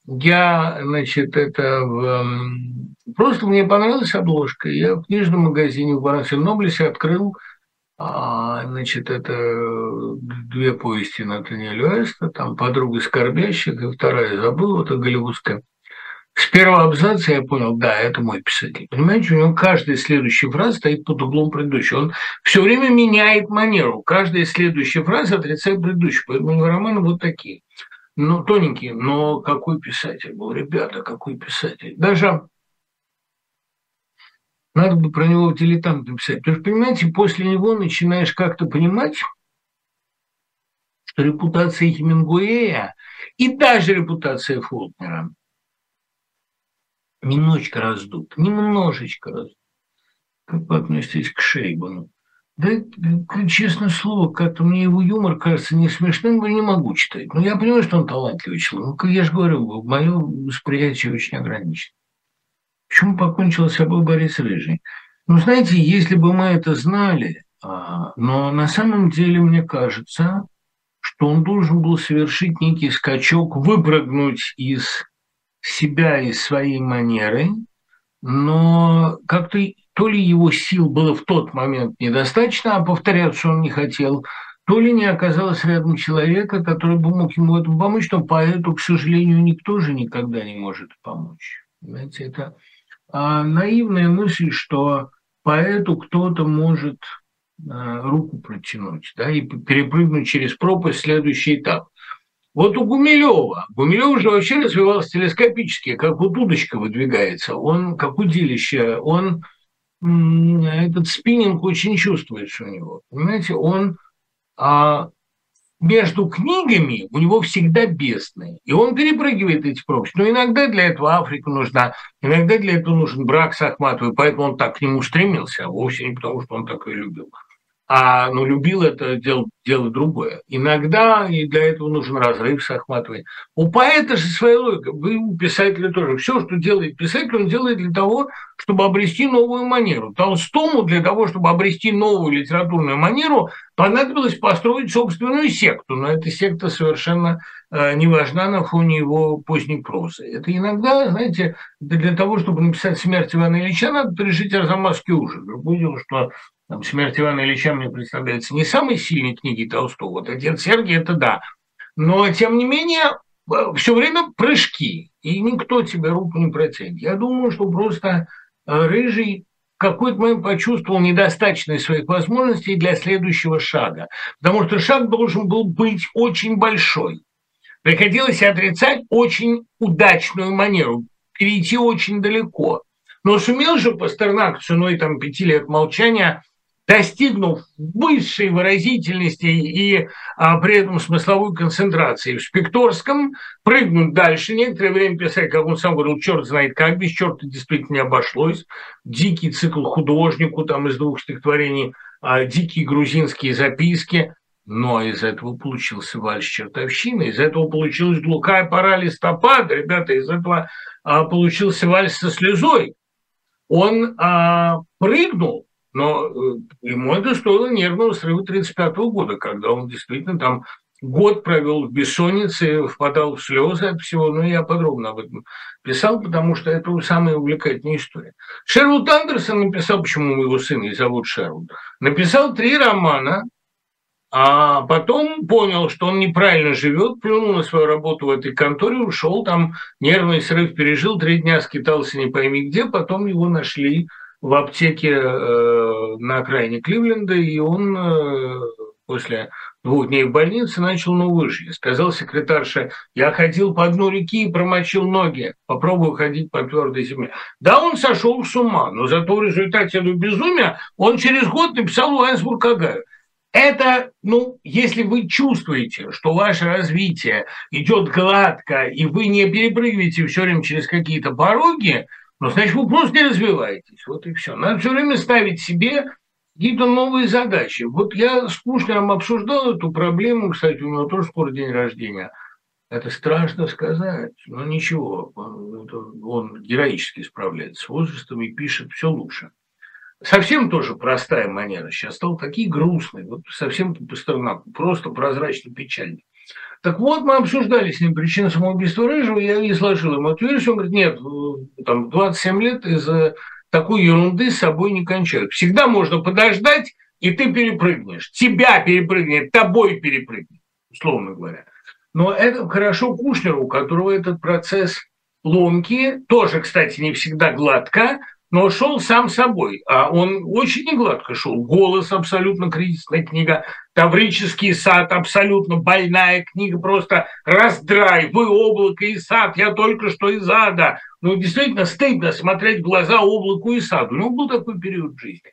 S1: я, значит, это просто мне понравилась обложка. Я в книжном магазине в Барансе-Ноблесе открыл а, значит, это две повести Натаниэля Уэста, там «Подруга скорбящих» и вторая забыл, это голливудская. С первого абзаца я понял, да, это мой писатель. Понимаете, у него каждая следующая фраза стоит под углом предыдущей. Он все время меняет манеру. Каждая следующая фраза отрицает предыдущую. Поэтому его романы вот такие. Ну, тоненькие, но какой писатель был, ребята, какой писатель. Даже надо бы про него дилетант написать. Потому что, понимаете, после него начинаешь как-то понимать, что репутация Хемингуэя и даже репутация Фолкнера немножечко раздут, немножечко раздут. Как вы относитесь к Шейбану? Да, честное слово, как-то мне его юмор кажется не смешным, но не могу читать. Но я понимаю, что он талантливый человек. Ну, я же говорю, мое восприятие очень ограничено. Почему покончил с собой Борис Рыжий? Ну, знаете, если бы мы это знали, а, но на самом деле мне кажется, что он должен был совершить некий скачок, выпрыгнуть из себя, из своей манеры, но как-то то ли его сил было в тот момент недостаточно, а повторяться он не хотел, то ли не оказалось рядом человека, который бы мог ему в этом помочь, но поэту, к сожалению, никто же никогда не может помочь. Понимаете, это а, наивная мысль, что поэту кто-то может а, руку протянуть да, и перепрыгнуть через пропасть в следующий этап. Вот у Гумилева, Гумилев же вообще развивался телескопически, как вот удочка выдвигается, он как удилище, он этот спиннинг очень чувствуется у него, понимаете, он а, между книгами у него всегда бесные. И он перепрыгивает эти пропасти. Но иногда для этого Африка нужна, иногда для этого нужен брак с Ахматовой, поэтому он так к нему стремился, а вовсе не потому, что он так и любил. А ну, любил это дело, дело другое. Иногда и для этого нужен разрыв с Ахматовой. У поэта же своя логика. Вы у писателя тоже. Все, что делает писатель, он делает для того, чтобы обрести новую манеру. Толстому для того, чтобы обрести новую литературную манеру, понадобилось построить собственную секту. Но эта секта совершенно э, не важна на фоне его поздней прозы. Это иногда, знаете, для того, чтобы написать «Смерть Ивана Ильича», надо пережить Арзамасский ужин. Дело, что там, «Смерть Ивана Ильича» мне представляется не самой сильной книги Толстого. Вот «Отец Сергий» – это да. Но, тем не менее, э, все время прыжки, и никто тебе руку не протянет. Я думаю, что просто э, Рыжий какой-то момент почувствовал недостаточность своих возможностей для следующего шага. Потому что шаг должен был быть очень большой. Приходилось отрицать очень удачную манеру, перейти очень далеко. Но сумел же Пастернак ценой там, пяти лет молчания – достигнув высшей выразительности и а, при этом смысловой концентрации. В Спекторском, прыгнуть дальше, некоторое время писать, как он сам говорил, черт знает как, без черта действительно не обошлось, дикий цикл художнику там из двух стихотворений, а, дикие грузинские записки, но из этого получился вальс чертовщины, из этого получилась глухая пора листопада, ребята, из этого а, получился вальс со слезой. Он а, прыгнул, но ему это стоило нервного срыва 1935 года, когда он действительно там год провел в бессоннице, впадал в слезы от всего, но я подробно об этом писал, потому что это самая увлекательная история. Шервуд Андерсон написал, почему его сына и зовут Шервуд, написал три романа, а потом понял, что он неправильно живет, плюнул на свою работу в этой конторе, ушел, там нервный срыв пережил, три дня скитался не пойми где, потом его нашли в аптеке э, на окраине Кливленда, и он э, после двух дней в больнице начал новую жизнь. Сказал секретарше, я ходил по дну реки и промочил ноги, попробую ходить по твердой земле. Да, он сошел с ума, но зато в результате этого безумия он через год написал Уайнсбург Агаю. Это, ну, если вы чувствуете, что ваше развитие идет гладко, и вы не перепрыгиваете все время через какие-то пороги, ну, значит, вы просто не развиваетесь. Вот и все. Надо все время ставить себе какие-то новые задачи. Вот я с Кушнером обсуждал эту проблему, кстати, у него тоже скоро день рождения. Это страшно сказать, но ничего, он, он героически справляется с возрастом и пишет все лучше совсем тоже простая манера. Сейчас стал такие грустные, вот совсем по Пастернаку, просто прозрачно печальный. Так вот, мы обсуждали с ним причину самоубийства Рыжего, я изложил ему эту версию, он говорит, нет, там 27 лет из-за такой ерунды с собой не кончают. Всегда можно подождать, и ты перепрыгнешь. Тебя перепрыгнет, тобой перепрыгнет, условно говоря. Но это хорошо Кушнеру, у которого этот процесс ломки, тоже, кстати, не всегда гладко, но шел сам собой. А он очень негладко шел. «Голос» абсолютно кризисная книга, «Таврический сад» абсолютно больная книга, просто раздрай, вы облако и сад, я только что из ада. Ну, действительно, стыдно смотреть в глаза облаку и саду. Ну, был такой период жизни.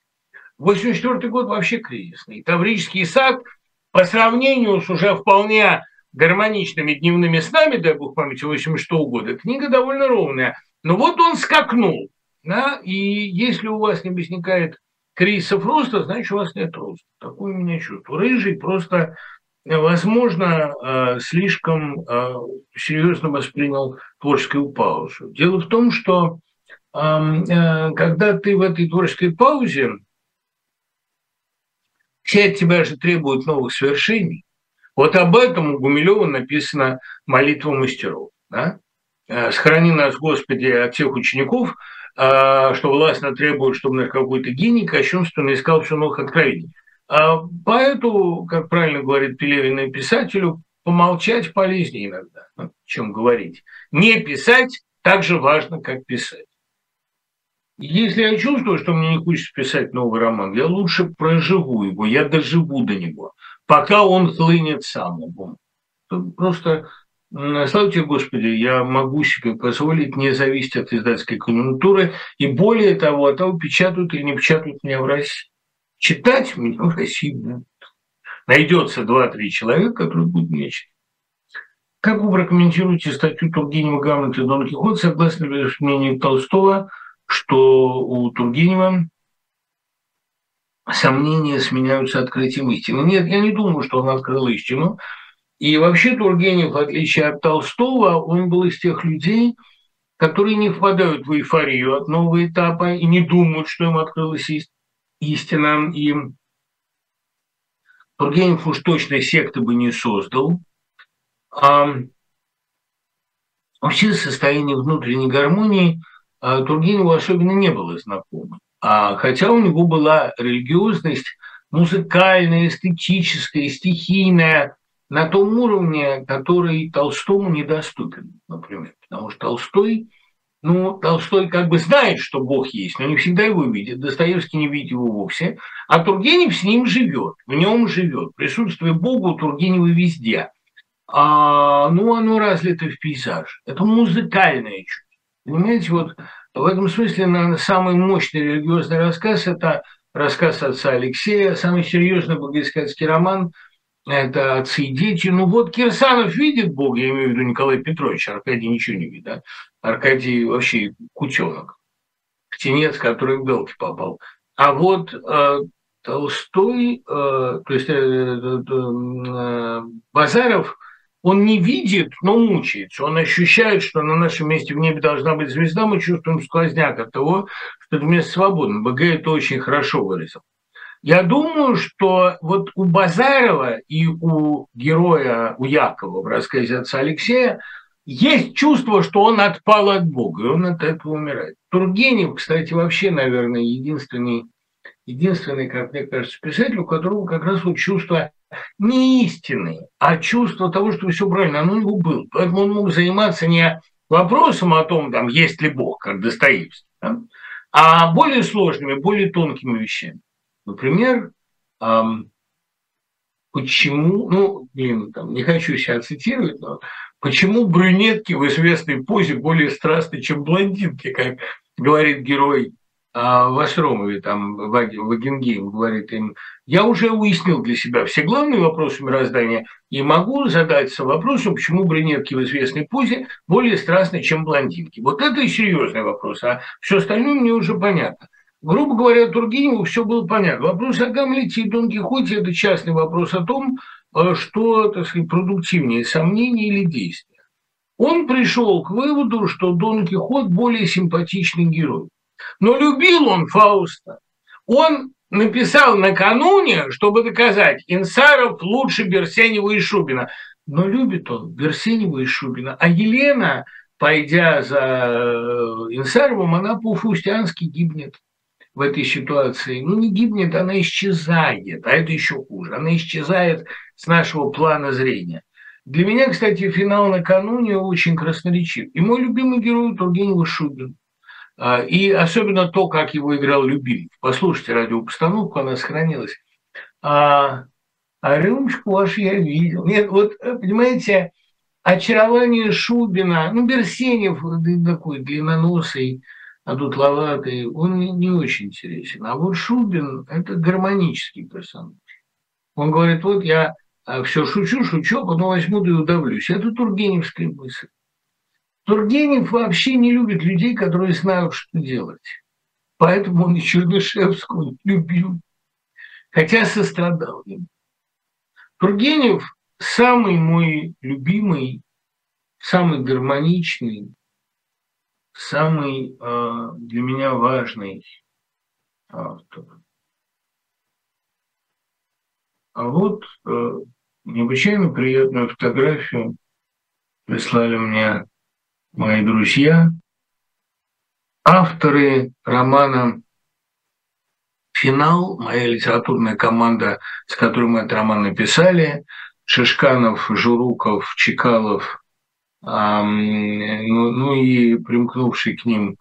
S1: 84 год вообще кризисный. Таврический сад по сравнению с уже вполне гармоничными дневными снами, дай бог памяти, 86 года, книга довольно ровная. Но вот он скакнул. Да? И если у вас не возникает кризисов роста, значит, у вас нет роста. Такое у меня чувство. Рыжий просто, возможно, э, слишком э, серьезно воспринял творческую паузу. Дело в том, что э, когда ты в этой творческой паузе, все от тебя же требуют новых свершений. Вот об этом у Гумилева написана молитва мастеров. Да? «Сохрани нас, Господи, от всех учеников, что властно требует, чтобы на какой-то гений кощунственно искал все новых откровений. А поэту, как правильно говорит Пелевин писателю, помолчать полезнее иногда, чем говорить. Не писать так же важно, как писать. Если я чувствую, что мне не хочется писать новый роман, я лучше проживу его, я доживу до него, пока он хлынет сам. Просто Слава тебе, Господи, я могу себе позволить не зависеть от издательской конъюнктуры, и более того, от того, печатают или не печатают меня в России. Читать меня в России будут. Найдется два-три человека, которые будут меня читать. Как вы прокомментируете статью Тургенева «Гамлет и Дон Кихот»? Согласно мнением Толстого, что у Тургенева сомнения сменяются открытием истины? Нет, я не думаю, что он открыл истину. И вообще Тургенев, в отличие от Толстого, он был из тех людей, которые не впадают в эйфорию от нового этапа и не думают, что им открылась истина. И Тургенев уж точно секты бы не создал. А вообще состояние внутренней гармонии а, Тургеневу особенно не было знакомо. А, хотя у него была религиозность музыкальная, эстетическая, стихийная, на том уровне, который Толстому недоступен, например. Потому что Толстой, ну, Толстой как бы знает, что Бог есть, но не всегда его видит. Достоевский не видит его вовсе. А Тургенев с ним живет, в нем живет. Присутствие Бога у Тургенева везде. А, ну, оно разлито в пейзаж. Это музыкальное чувство. Понимаете, вот в этом смысле наверное, самый мощный религиозный рассказ – это рассказ отца Алексея, самый серьезный богоискательский роман – это отцы и дети. Ну вот Кирсанов видит Бога, я имею в виду Николай Петрович, Аркадий ничего не видит. Да? Аркадий вообще кутенок, птенец, который в белки попал. А вот э, Толстой, э, то есть э, э, э, Базаров, он не видит, но мучается. Он ощущает, что на нашем месте в небе должна быть звезда, мы чувствуем сквозняк от того, что это место свободно. БГ это очень хорошо выразил. Я думаю, что вот у Базарова и у героя, у Якова в рассказе отца Алексея есть чувство, что он отпал от Бога, и он от этого умирает. Тургенев, кстати, вообще, наверное, единственный, единственный, как мне кажется, писатель, у которого как раз вот чувство не истины, а чувство того, что все правильно, оно у него было. Поэтому он мог заниматься не вопросом о том, там, есть ли Бог, как Достоевский, да, а более сложными, более тонкими вещами. Например, почему, ну, блин, там, не хочу себя цитировать, но почему брюнетки в известной позе более страстны, чем блондинки, как говорит герой а, в Астромове, там, Вагенгейм говорит им, я уже уяснил для себя все главные вопросы мироздания и могу задаться вопросом, почему брюнетки в известной позе более страстны, чем блондинки. Вот это и серьезный вопрос, а все остальное мне уже понятно. Грубо говоря, Тургеневу все было понятно. Вопрос о Гамлете и Дон Кихоте – это частный вопрос о том, э, что, так сказать, продуктивнее, сомнение или действие. Он пришел к выводу, что Дон Кихот более симпатичный герой. Но любил он Фауста. Он написал накануне, чтобы доказать, Инсаров лучше Берсенева и Шубина. Но любит он Берсенева и Шубина. А Елена, пойдя за э, Инсаровым, она по-фустянски гибнет в этой ситуации. Ну, не гибнет, она исчезает. А это еще хуже. Она исчезает с нашего плана зрения. Для меня, кстати, финал накануне очень красноречив. И мой любимый герой Тургенева Шубин. А, и особенно то, как его играл Любимов. Послушайте радиопостановку, она сохранилась. А, а рюмочку вашу я видел. Нет, вот, понимаете, очарование Шубина, ну, Берсенев такой длинноносый, а тут ловатый, он не очень интересен. А вот Шубин – это гармонический персонаж. Он говорит, вот я а, все шучу, шучу, а потом возьму да и удавлюсь. Это тургеневская мысль. Тургенев вообще не любит людей, которые знают, что делать. Поэтому он и Чернышевского любил, хотя сострадал ему. Тургенев самый мой любимый, самый гармоничный, самый э, для меня важный автор. А вот э, необычайно приятную фотографию прислали мне мои друзья, авторы романа «Финал», моя литературная команда, с которой мы этот роман написали, Шишканов, Журуков, Чекалов, ну, ну и примкнувший к ним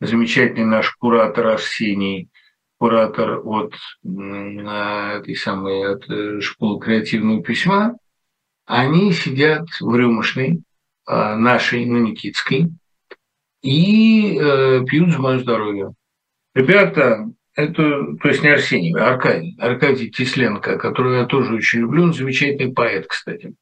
S1: замечательный наш куратор Арсений, куратор от этой самой от э, школы креативного письма, они сидят в рюмошной, а, нашей, на Никитской, и э, пьют за мое здоровье. Ребята, это, то есть не Арсений, а Аркадий, Аркадий Тесленко, которого я тоже очень люблю, он замечательный поэт, кстати.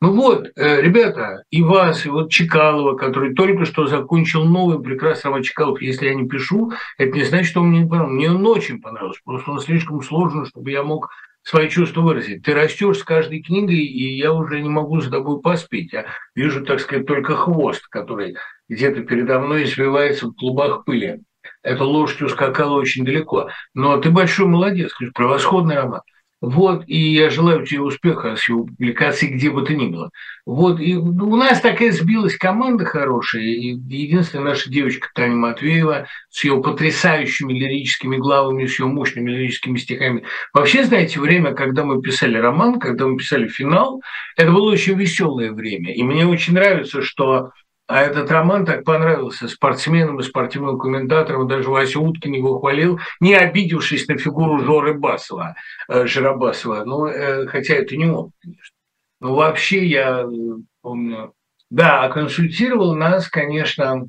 S1: Ну вот, э, ребята, и вас, и вот Чекалова, который только что закончил новый прекрасный роман Чекалов. Если я не пишу, это не значит, что он мне не понравился. Мне он очень понравился, просто он слишком сложный, чтобы я мог свои чувства выразить. Ты растешь с каждой книгой, и я уже не могу за тобой поспеть. Я вижу, так сказать, только хвост, который где-то передо мной извивается в клубах пыли. Эта лошадь ускакала очень далеко. Но ты большой молодец, превосходный роман. Вот, и я желаю тебе успеха с его публикацией, где бы то ни было. Вот, и у нас такая сбилась команда хорошая, и единственная наша девочка Таня Матвеева с ее потрясающими лирическими главами, с ее мощными лирическими стихами. Вообще, знаете, время, когда мы писали роман, когда мы писали финал, это было очень веселое время. И мне очень нравится, что а этот роман так понравился спортсменам и спортивным комментаторам. Даже Вася Уткин его хвалил, не обидевшись на фигуру Жоры Басова, э, Жиробасова. Ну, э, хотя это не он, конечно. Но вообще я э, помню... Да, консультировал нас, конечно,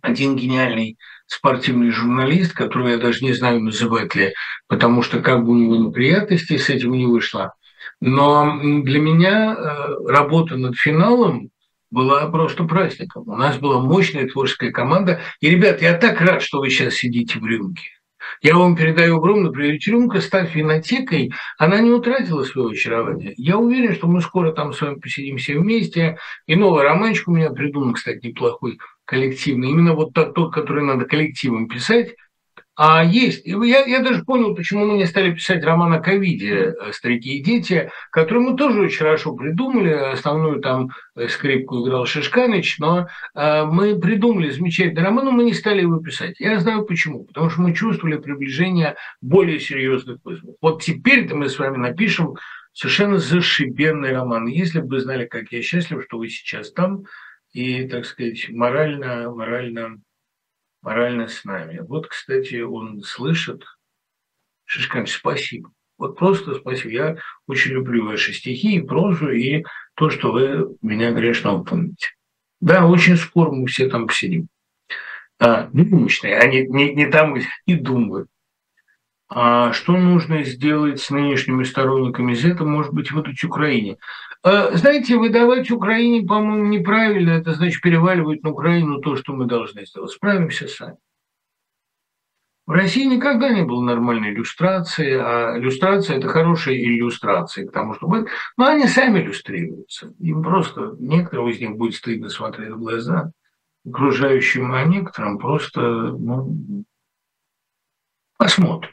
S1: один гениальный спортивный журналист, которого я даже не знаю, называть ли, потому что как бы у него неприятностей с этим не вышло. Но для меня работа над финалом была просто праздником. У нас была мощная творческая команда. И, ребят, я так рад, что вы сейчас сидите в рюмке. Я вам передаю огромный привет. Рюмка, став винотекой, она не утратила своего очарования. Я уверен, что мы скоро там с вами посидим все вместе. И новый романчик у меня придуман, кстати, неплохой, коллективный. Именно вот тот который надо коллективом писать. А есть. Я, я даже понял, почему мы не стали писать роман о ковиде э, «Старики и дети», который мы тоже очень хорошо придумали. Основную там э, скрипку играл Шишканыч, но э, мы придумали замечательный роман, но мы не стали его писать. Я знаю почему. Потому что мы чувствовали приближение более серьезных вызовов. Вот теперь-то мы с вами напишем совершенно зашибенный роман. Если бы вы знали, как я счастлив, что вы сейчас там, и, так сказать, морально, морально морально с нами. Вот, кстати, он слышит. Шишкан, спасибо. Вот просто спасибо. Я очень люблю ваши стихи и прозу, и то, что вы меня грешно помните. Да, очень скоро мы все там посидим. А, немощные, они не, не там и думают. А что нужно сделать с нынешними сторонниками Z, может быть, выдать Украине? А, знаете, выдавать Украине, по-моему, неправильно. Это значит переваливать на Украину то, что мы должны сделать. Справимся сами. В России никогда не было нормальной иллюстрации, а иллюстрация – это хорошая иллюстрация, потому что мы, ну, они сами иллюстрируются. Им просто, некоторым из них будет стыдно смотреть в глаза окружающим, а некоторым просто, ну, посмотрим.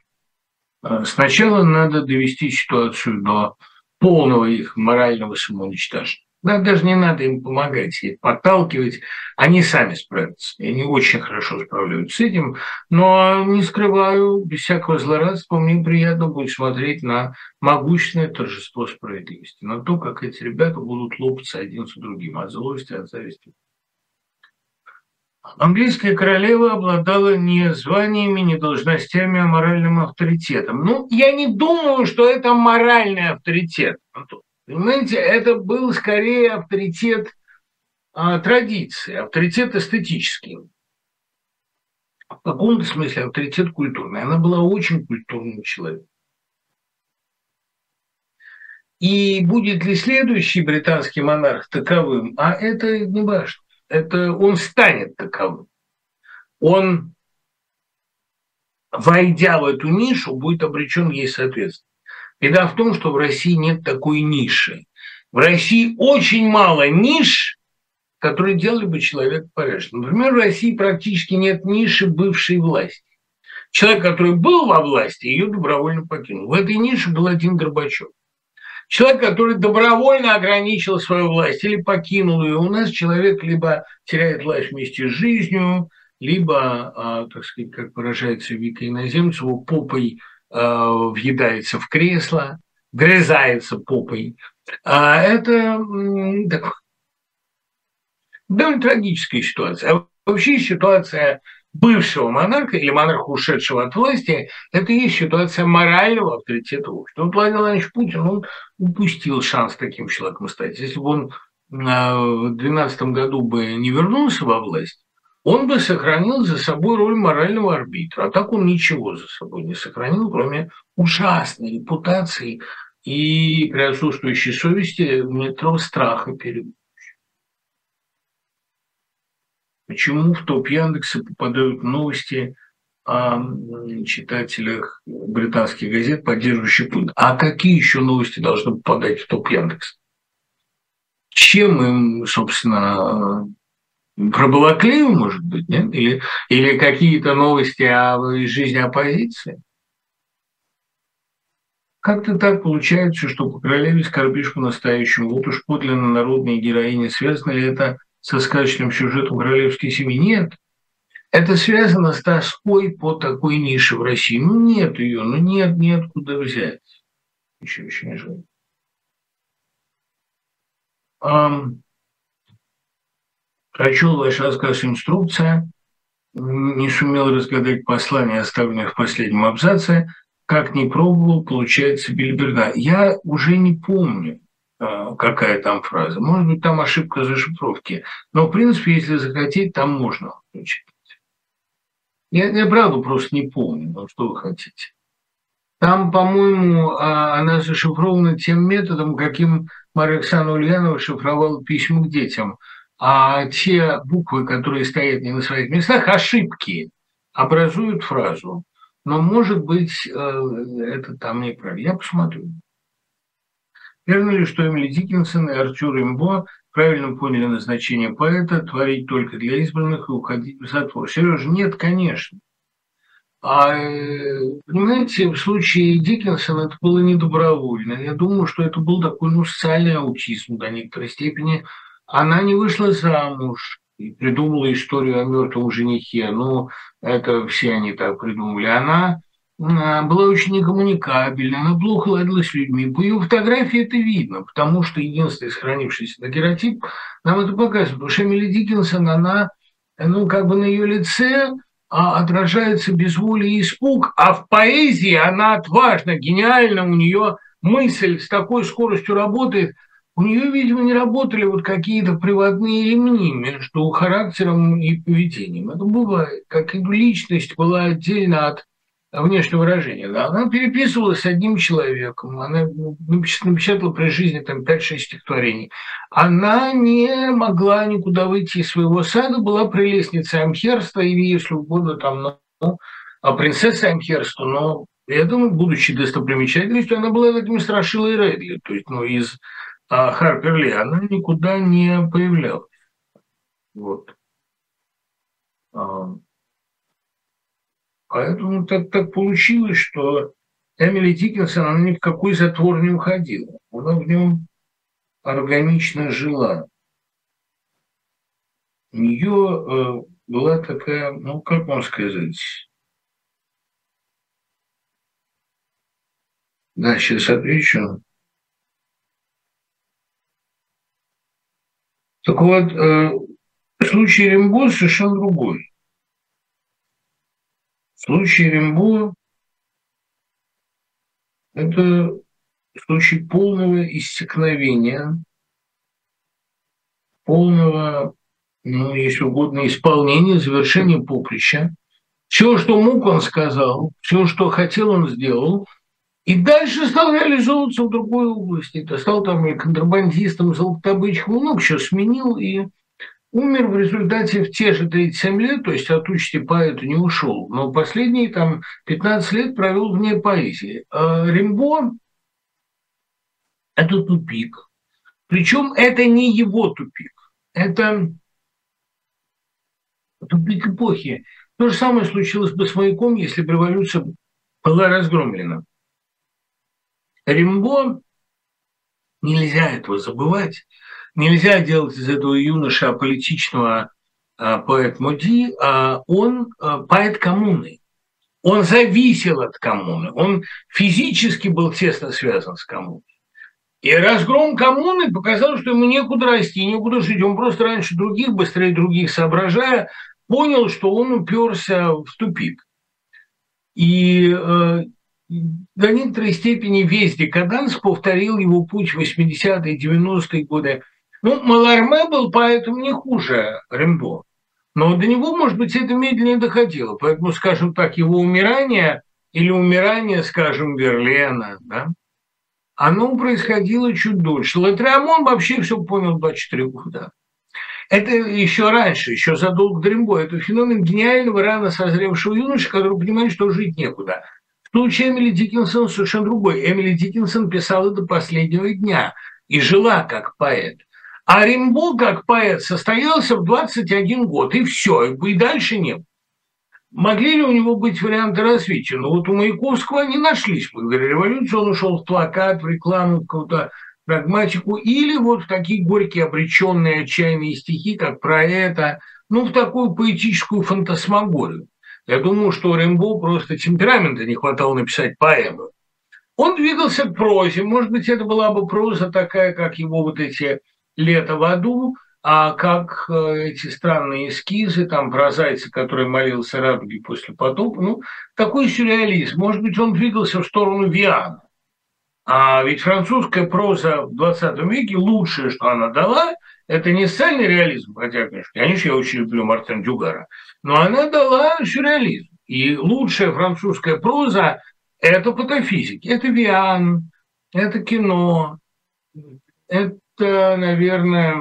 S1: А сначала надо довести ситуацию до полного их морального самоуничтожения. Да, даже не надо им помогать, их подталкивать, они сами справятся. И они очень хорошо справляются с этим. Но не скрываю, без всякого злорадства, мне приятно будет смотреть на могущественное торжество справедливости, на то, как эти ребята будут лопаться один за другим от злости, от зависти. Английская королева обладала не званиями, не должностями, а моральным авторитетом. Ну, я не думаю, что это моральный авторитет, Понимаете, это был скорее авторитет а, традиции, авторитет эстетический. В каком-то смысле авторитет культурный. Она была очень культурным человеком. И будет ли следующий британский монарх таковым, а это не важно это он станет таковым. Он, войдя в эту нишу, будет обречен ей соответствовать. Беда в том, что в России нет такой ниши. В России очень мало ниш, которые делали бы человека порядочным. Например, в России практически нет ниши бывшей власти. Человек, который был во власти, ее добровольно покинул. В этой нише был один Горбачев. Человек, который добровольно ограничил свою власть или покинул ее, у нас человек либо теряет власть вместе с жизнью, либо, а, так сказать, как выражается Вика Иноземцева, попой а, въедается в кресло, грызается попой. А это так, довольно трагическая ситуация. А вообще ситуация бывшего монарха или монарха, ушедшего от власти, это и есть ситуация морального авторитета общества. Вот Владимир Владимирович Путин, он упустил шанс таким человеком стать. Если бы он в 2012 году бы не вернулся во власть, он бы сохранил за собой роль морального арбитра. А так он ничего за собой не сохранил, кроме ужасной репутации и при отсутствующей совести метро страха перед Почему в топ Яндекса попадают новости о читателях британских газет, поддерживающих Путина? А какие еще новости должны попадать в топ Яндекса? Чем им, собственно, про Балаклею, может быть, нет? Или, или какие-то новости о жизни оппозиции? Как-то так получается, что по королеве скорбишь по-настоящему. Вот уж подлинно народные героини. Связано ли это со сказочным сюжетом королевской семьи. Нет. Это связано с тоской по такой нише в России. Ну, нет ее, ну, нет, нет куда взять. Еще очень жаль. Um, прочел ваш рассказ «Инструкция», не сумел разгадать послание, оставленное в последнем абзаце, как не пробовал, получается бильберда. Я уже не помню, какая там фраза. Может быть, там ошибка зашифровки. Но, в принципе, если захотеть, там можно включить. Я, я правда просто не помню, ну, что вы хотите. Там, по-моему, а, она зашифрована тем методом, каким Мария Александровна Ульянова шифровала письма к детям. А те буквы, которые стоят не на своих местах, ошибки, образуют фразу. Но, может быть, э, это там неправильно. Я посмотрю. Верно ли, что Эмили Диккенсон и Артюр Римбо правильно поняли назначение поэта творить только для избранных и уходить в затвор? Сережа, нет, конечно. А, понимаете, в случае Диккенсона это было не добровольно. Я думаю, что это был такой ну, социальный аутизм до некоторой степени. Она не вышла замуж и придумала историю о мертвом женихе. Ну, это все они так придумали. Она была очень некоммуникабельна, она плохо ладила с людьми. По ее фотографии это видно, потому что единственный сохранившийся дагеротип нам это показывает. Потому что Эмили Диккенсон, она, ну, как бы на ее лице а отражается безволие и испуг, а в поэзии она отважна, гениальна, у нее мысль с такой скоростью работает, у нее, видимо, не работали вот какие-то приводные ремни между характером и поведением. Это бывает, как и личность была отдельно от внешнего выражения. Да. Она переписывалась с одним человеком, она напечатала при жизни там 5-6 стихотворений. Она не могла никуда выйти из своего сада, была прелестницей Амхерста или, если угодно, там, ну, а принцессой Амхерста, но я думаю, будучи достопримечательностью, она была таким страшилой Редли, то есть, ну, из а, Харперли, она никуда не появлялась. Вот. Поэтому так, так получилось, что Эмили Диккенсон, она ни в какой затвор не уходила. Она в нем органично жила. У нее э, была такая, ну, как вам сказать, да, сейчас отвечу. Так вот, э, случай Рембо совершенно другой. В случае Рембо это случай полного иссякновения, полного, ну, если угодно, исполнения, завершения поприща. Все, что мог, он сказал, все, что хотел, он сделал. И дальше стал реализовываться в другой области. Это стал там и контрабандистом, золотобычком, много чего сменил и умер в результате в те же 37 лет, то есть от участи поэта не ушел, но последние там 15 лет провел вне поэзии. А Римбо – это тупик. Причем это не его тупик, это тупик эпохи. То же самое случилось бы с маяком, если бы революция была разгромлена. Римбо, нельзя этого забывать, нельзя делать из этого юноша политичного а, поэт Муди, а он а, поэт коммуны. Он зависел от коммуны, он физически был тесно связан с коммуной. И разгром коммуны показал, что ему некуда расти, некуда жить. Он просто раньше других, быстрее других соображая, понял, что он уперся в тупик. И э, до некоторой степени весь декаданс повторил его путь в 80-е, 90-е годы – ну, Маларме был поэтому не хуже Рембо. Но до него, может быть, это медленнее доходило. Поэтому, скажем так, его умирание или умирание, скажем, Верлена, да, оно происходило чуть дольше. Латриамон вообще все понял в 24 года. Это еще раньше, еще задолго до Рембо. Это феномен гениального, рано созревшего юноши, который понимает, что жить некуда. В случае Эмили Диккенсона совершенно другой. Эмили Диккенсон писала до последнего дня и жила как поэт. А Римбо, как поэт, состоялся в 21 год, и все, и дальше нет. Могли ли у него быть варианты развития? Ну вот у Маяковского они нашлись. Благодаря революции он ушел в плакат, в рекламу, в какую-то прагматику, или вот в такие горькие, обреченные, отчаянные стихи, как про это, ну, в такую поэтическую фантасмагорию. Я думаю, что Рембо просто темперамента не хватало написать поэму. Он двигался к прозе. Может быть, это была бы проза такая, как его вот эти лето в аду, а как э, эти странные эскизы, там про зайца, который молился радуге после потопа, ну, такой сюрреализм. Может быть, он двигался в сторону Виана. А ведь французская проза в 20 веке, лучшее, что она дала, это не социальный реализм, хотя, конечно, конечно, я очень люблю Мартин Дюгара, но она дала сюрреализм. И лучшая французская проза – это патофизики, это Виан, это кино, это, наверное,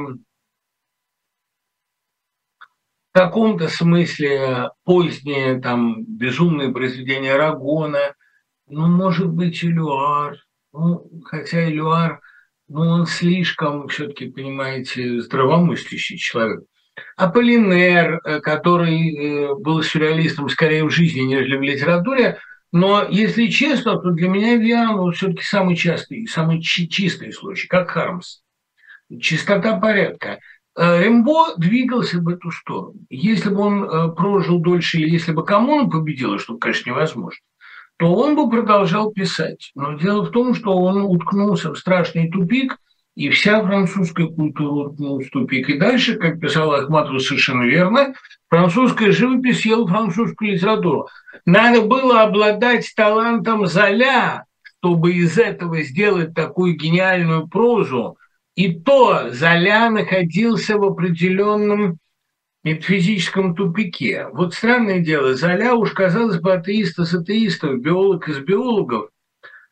S1: в каком-то смысле позднее там безумные произведения Рагона, ну, может быть, Илюар, ну, хотя Илюар, ну, он слишком, все-таки, понимаете, здравомыслящий человек. Аполлинер, э, который э, был сюрреалистом скорее в жизни, нежели в литературе, но, если честно, то для меня Виан все-таки самый частый, самый чистый случай, как Хармс чистота порядка. Э, Рембо двигался в эту сторону. Если бы он э, прожил дольше, или если бы коммуна победила, что, конечно, невозможно, то он бы продолжал писать. Но дело в том, что он уткнулся в страшный тупик, и вся французская культура уткнулась в тупик. И дальше, как писал Ахматова совершенно верно, французская живопись съела французскую литературу. Надо было обладать талантом Золя, чтобы из этого сделать такую гениальную прозу. И то Золя находился в определенном метафизическом тупике. Вот странное дело, Золя уж, казалось бы, атеист из атеистов, биолог из биологов,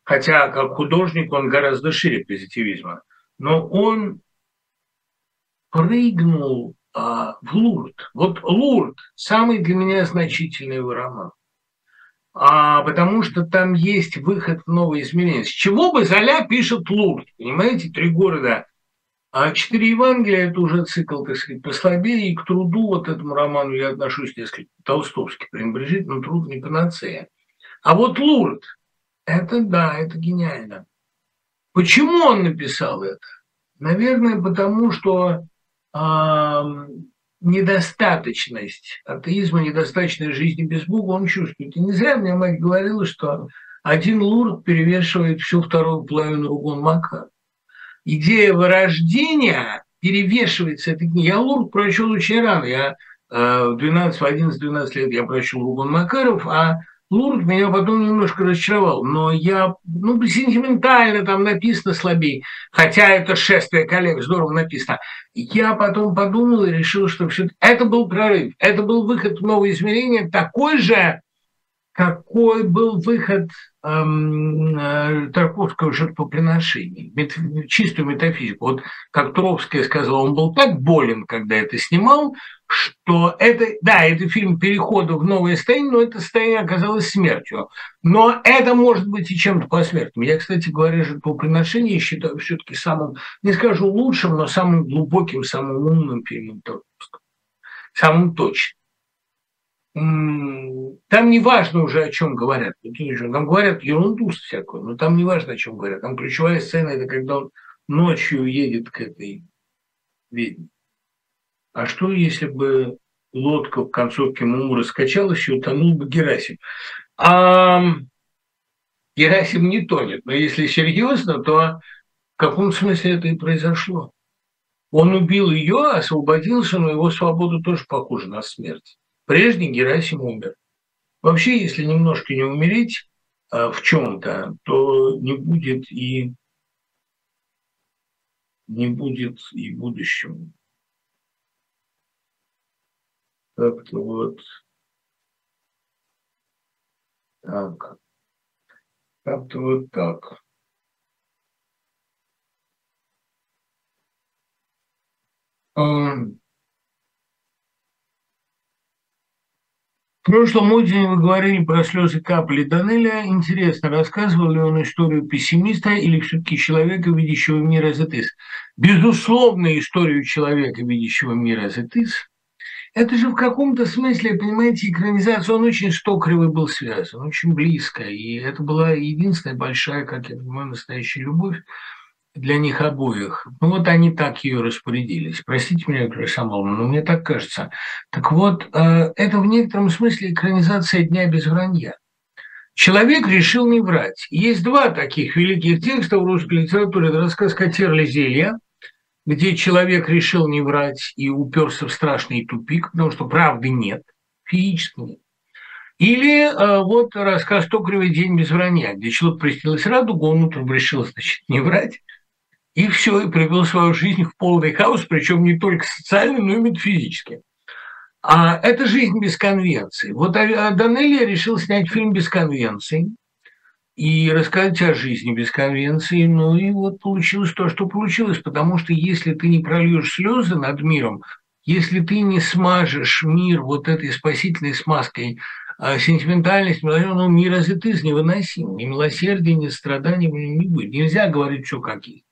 S1: хотя как художник он гораздо шире позитивизма – но он прыгнул а, в Лурд. Вот Лурд – самый для меня значительный его роман. А, потому что там есть выход в новые измерения. С чего бы Золя пишет Лурд? Понимаете, три города. А четыре Евангелия – это уже цикл, так сказать, послабее, и к труду вот этому роману я отношусь несколько толстовски пренебрежительно, труд не панацея. А вот Лурд – это да, это гениально. Почему он написал это? Наверное, потому что э, недостаточность атеизма, недостаточность жизни без Бога он чувствует. И не зря мне мать говорила, что один лурд перевешивает всю вторую половину Ругон Мака. Идея вырождения перевешивает с этой книги. Я лурд прочел очень рано. Я э, в 12, 11, 12 лет я прочел Ругон Макаров, а Лурд меня потом немножко разочаровал, но я, ну, сентиментально там написано слабее, хотя это шествие коллег здорово написано. Я потом подумал и решил, что все это был прорыв, это был выход в новое измерение, такой же, какой был выход Тарковского жертвоприношения, мет, чистую метафизику. Вот как Туровская сказала, он был так болен, когда это снимал, что это, да, это фильм перехода в новое состояние, но это состояние оказалось смертью. Но это может быть и чем-то посмертным. Я, кстати говоря, жертвоприношение считаю все-таки самым, не скажу лучшим, но самым глубоким, самым умным фильмом Тарковского. Самым точным там не важно уже, о чем говорят. Там говорят ерунду всякую, но там не важно, о чем говорят. Там ключевая сцена – это когда он ночью едет к этой ведьме. А что, если бы лодка в концовке Муму раскачалась и утонул бы Герасим? А Герасим не тонет, но если серьезно, то в каком смысле это и произошло? Он убил ее, освободился, но его свобода тоже похожа на смерть. Прежде Герасим умер. Вообще, если немножко не умереть а, в чем-то, то не будет и не будет и будущего. Как-то вот так. Как-то вот так. Um, В прошлом Мудине вы говорили про слезы капли Данеля. Интересно, рассказывал ли он историю пессимиста или все-таки человека, видящего мир as it? Безусловно, историю человека, видящего мир as it. Это же в каком-то смысле, понимаете, экранизация, он очень с Токаревой был связан, очень близко. И это была единственная большая, как я понимаю, настоящая любовь для них обоих. Ну вот они так ее распорядились. Простите меня, Виктория Самоловна, но мне так кажется. Так вот, э, это в некотором смысле экранизация «Дня без вранья». Человек решил не врать. Есть два таких великих текста в русской литературе. Это рассказ Катерли Зелья, где человек решил не врать и уперся в страшный тупик, потому что правды нет, физически нет. Или э, вот рассказ «Токаревый день без вранья», где человек приснилась радуга, он утром решил, значит, не врать, и все, и привел свою жизнь в полный хаос, причем не только социальный, но и метафизический. А это жизнь без конвенций. Вот Данелия решил снять фильм без конвенций и рассказать о жизни без конвенций. Ну и вот получилось то, что получилось, потому что если ты не прольешь слезы над миром, если ты не смажешь мир вот этой спасительной смазкой а сентиментальность, ну, мир разве ты невыносим. Ни милосердия, ни страданий не будет. Нельзя говорить, что как есть.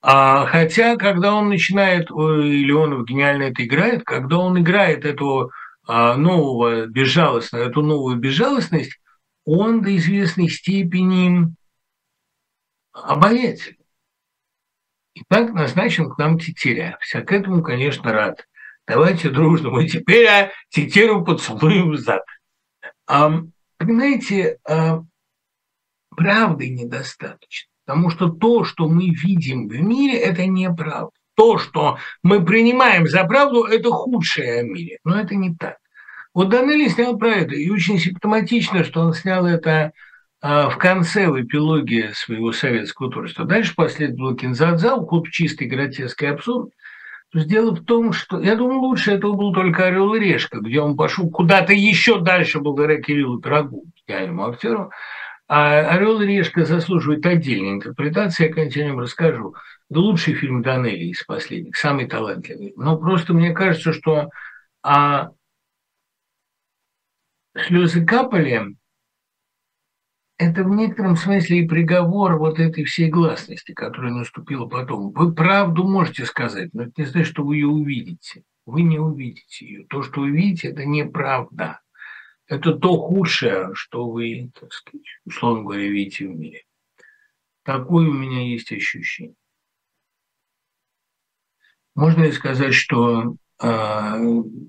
S1: А, хотя, когда он начинает, или он гениально это играет, когда он играет эту а, нового безжалостного, эту новую безжалостность, он до известной степени обаятелен. И так назначен к нам тетеря. К этому, конечно, рад. Давайте дружно. Мы теперь а, тетерю поцелуем в зад. А, понимаете, а, правды недостаточно. Потому что то, что мы видим в мире, это неправда. То, что мы принимаем за правду, это худшее в мире. Но это не так. Вот Данелли снял про это, и очень симптоматично, что он снял это а, в конце, в эпилоге своего советского творчества. Дальше последовал кинзадзал, клуб чистый гротескный абсурд. Дело в том, что, я думаю, лучше этого был только «Орел и решка», где он пошел куда-то еще дальше благодаря Кириллу Пирогу, гениальному актеру. А «Орел и решка» заслуживает отдельной интерпретации, я когда-нибудь о нем расскажу. Это лучший фильм Данелли из последних, самый талантливый. Но просто мне кажется, что а, слезы капали, это в некотором смысле и приговор вот этой всей гласности, которая наступила потом. Вы правду можете сказать, но это не значит, что вы ее увидите. Вы не увидите ее. То, что вы видите, это неправда. Это то худшее, что вы, так сказать, условно говоря, видите в мире. Такое у меня есть ощущение. Можно ли сказать, что э,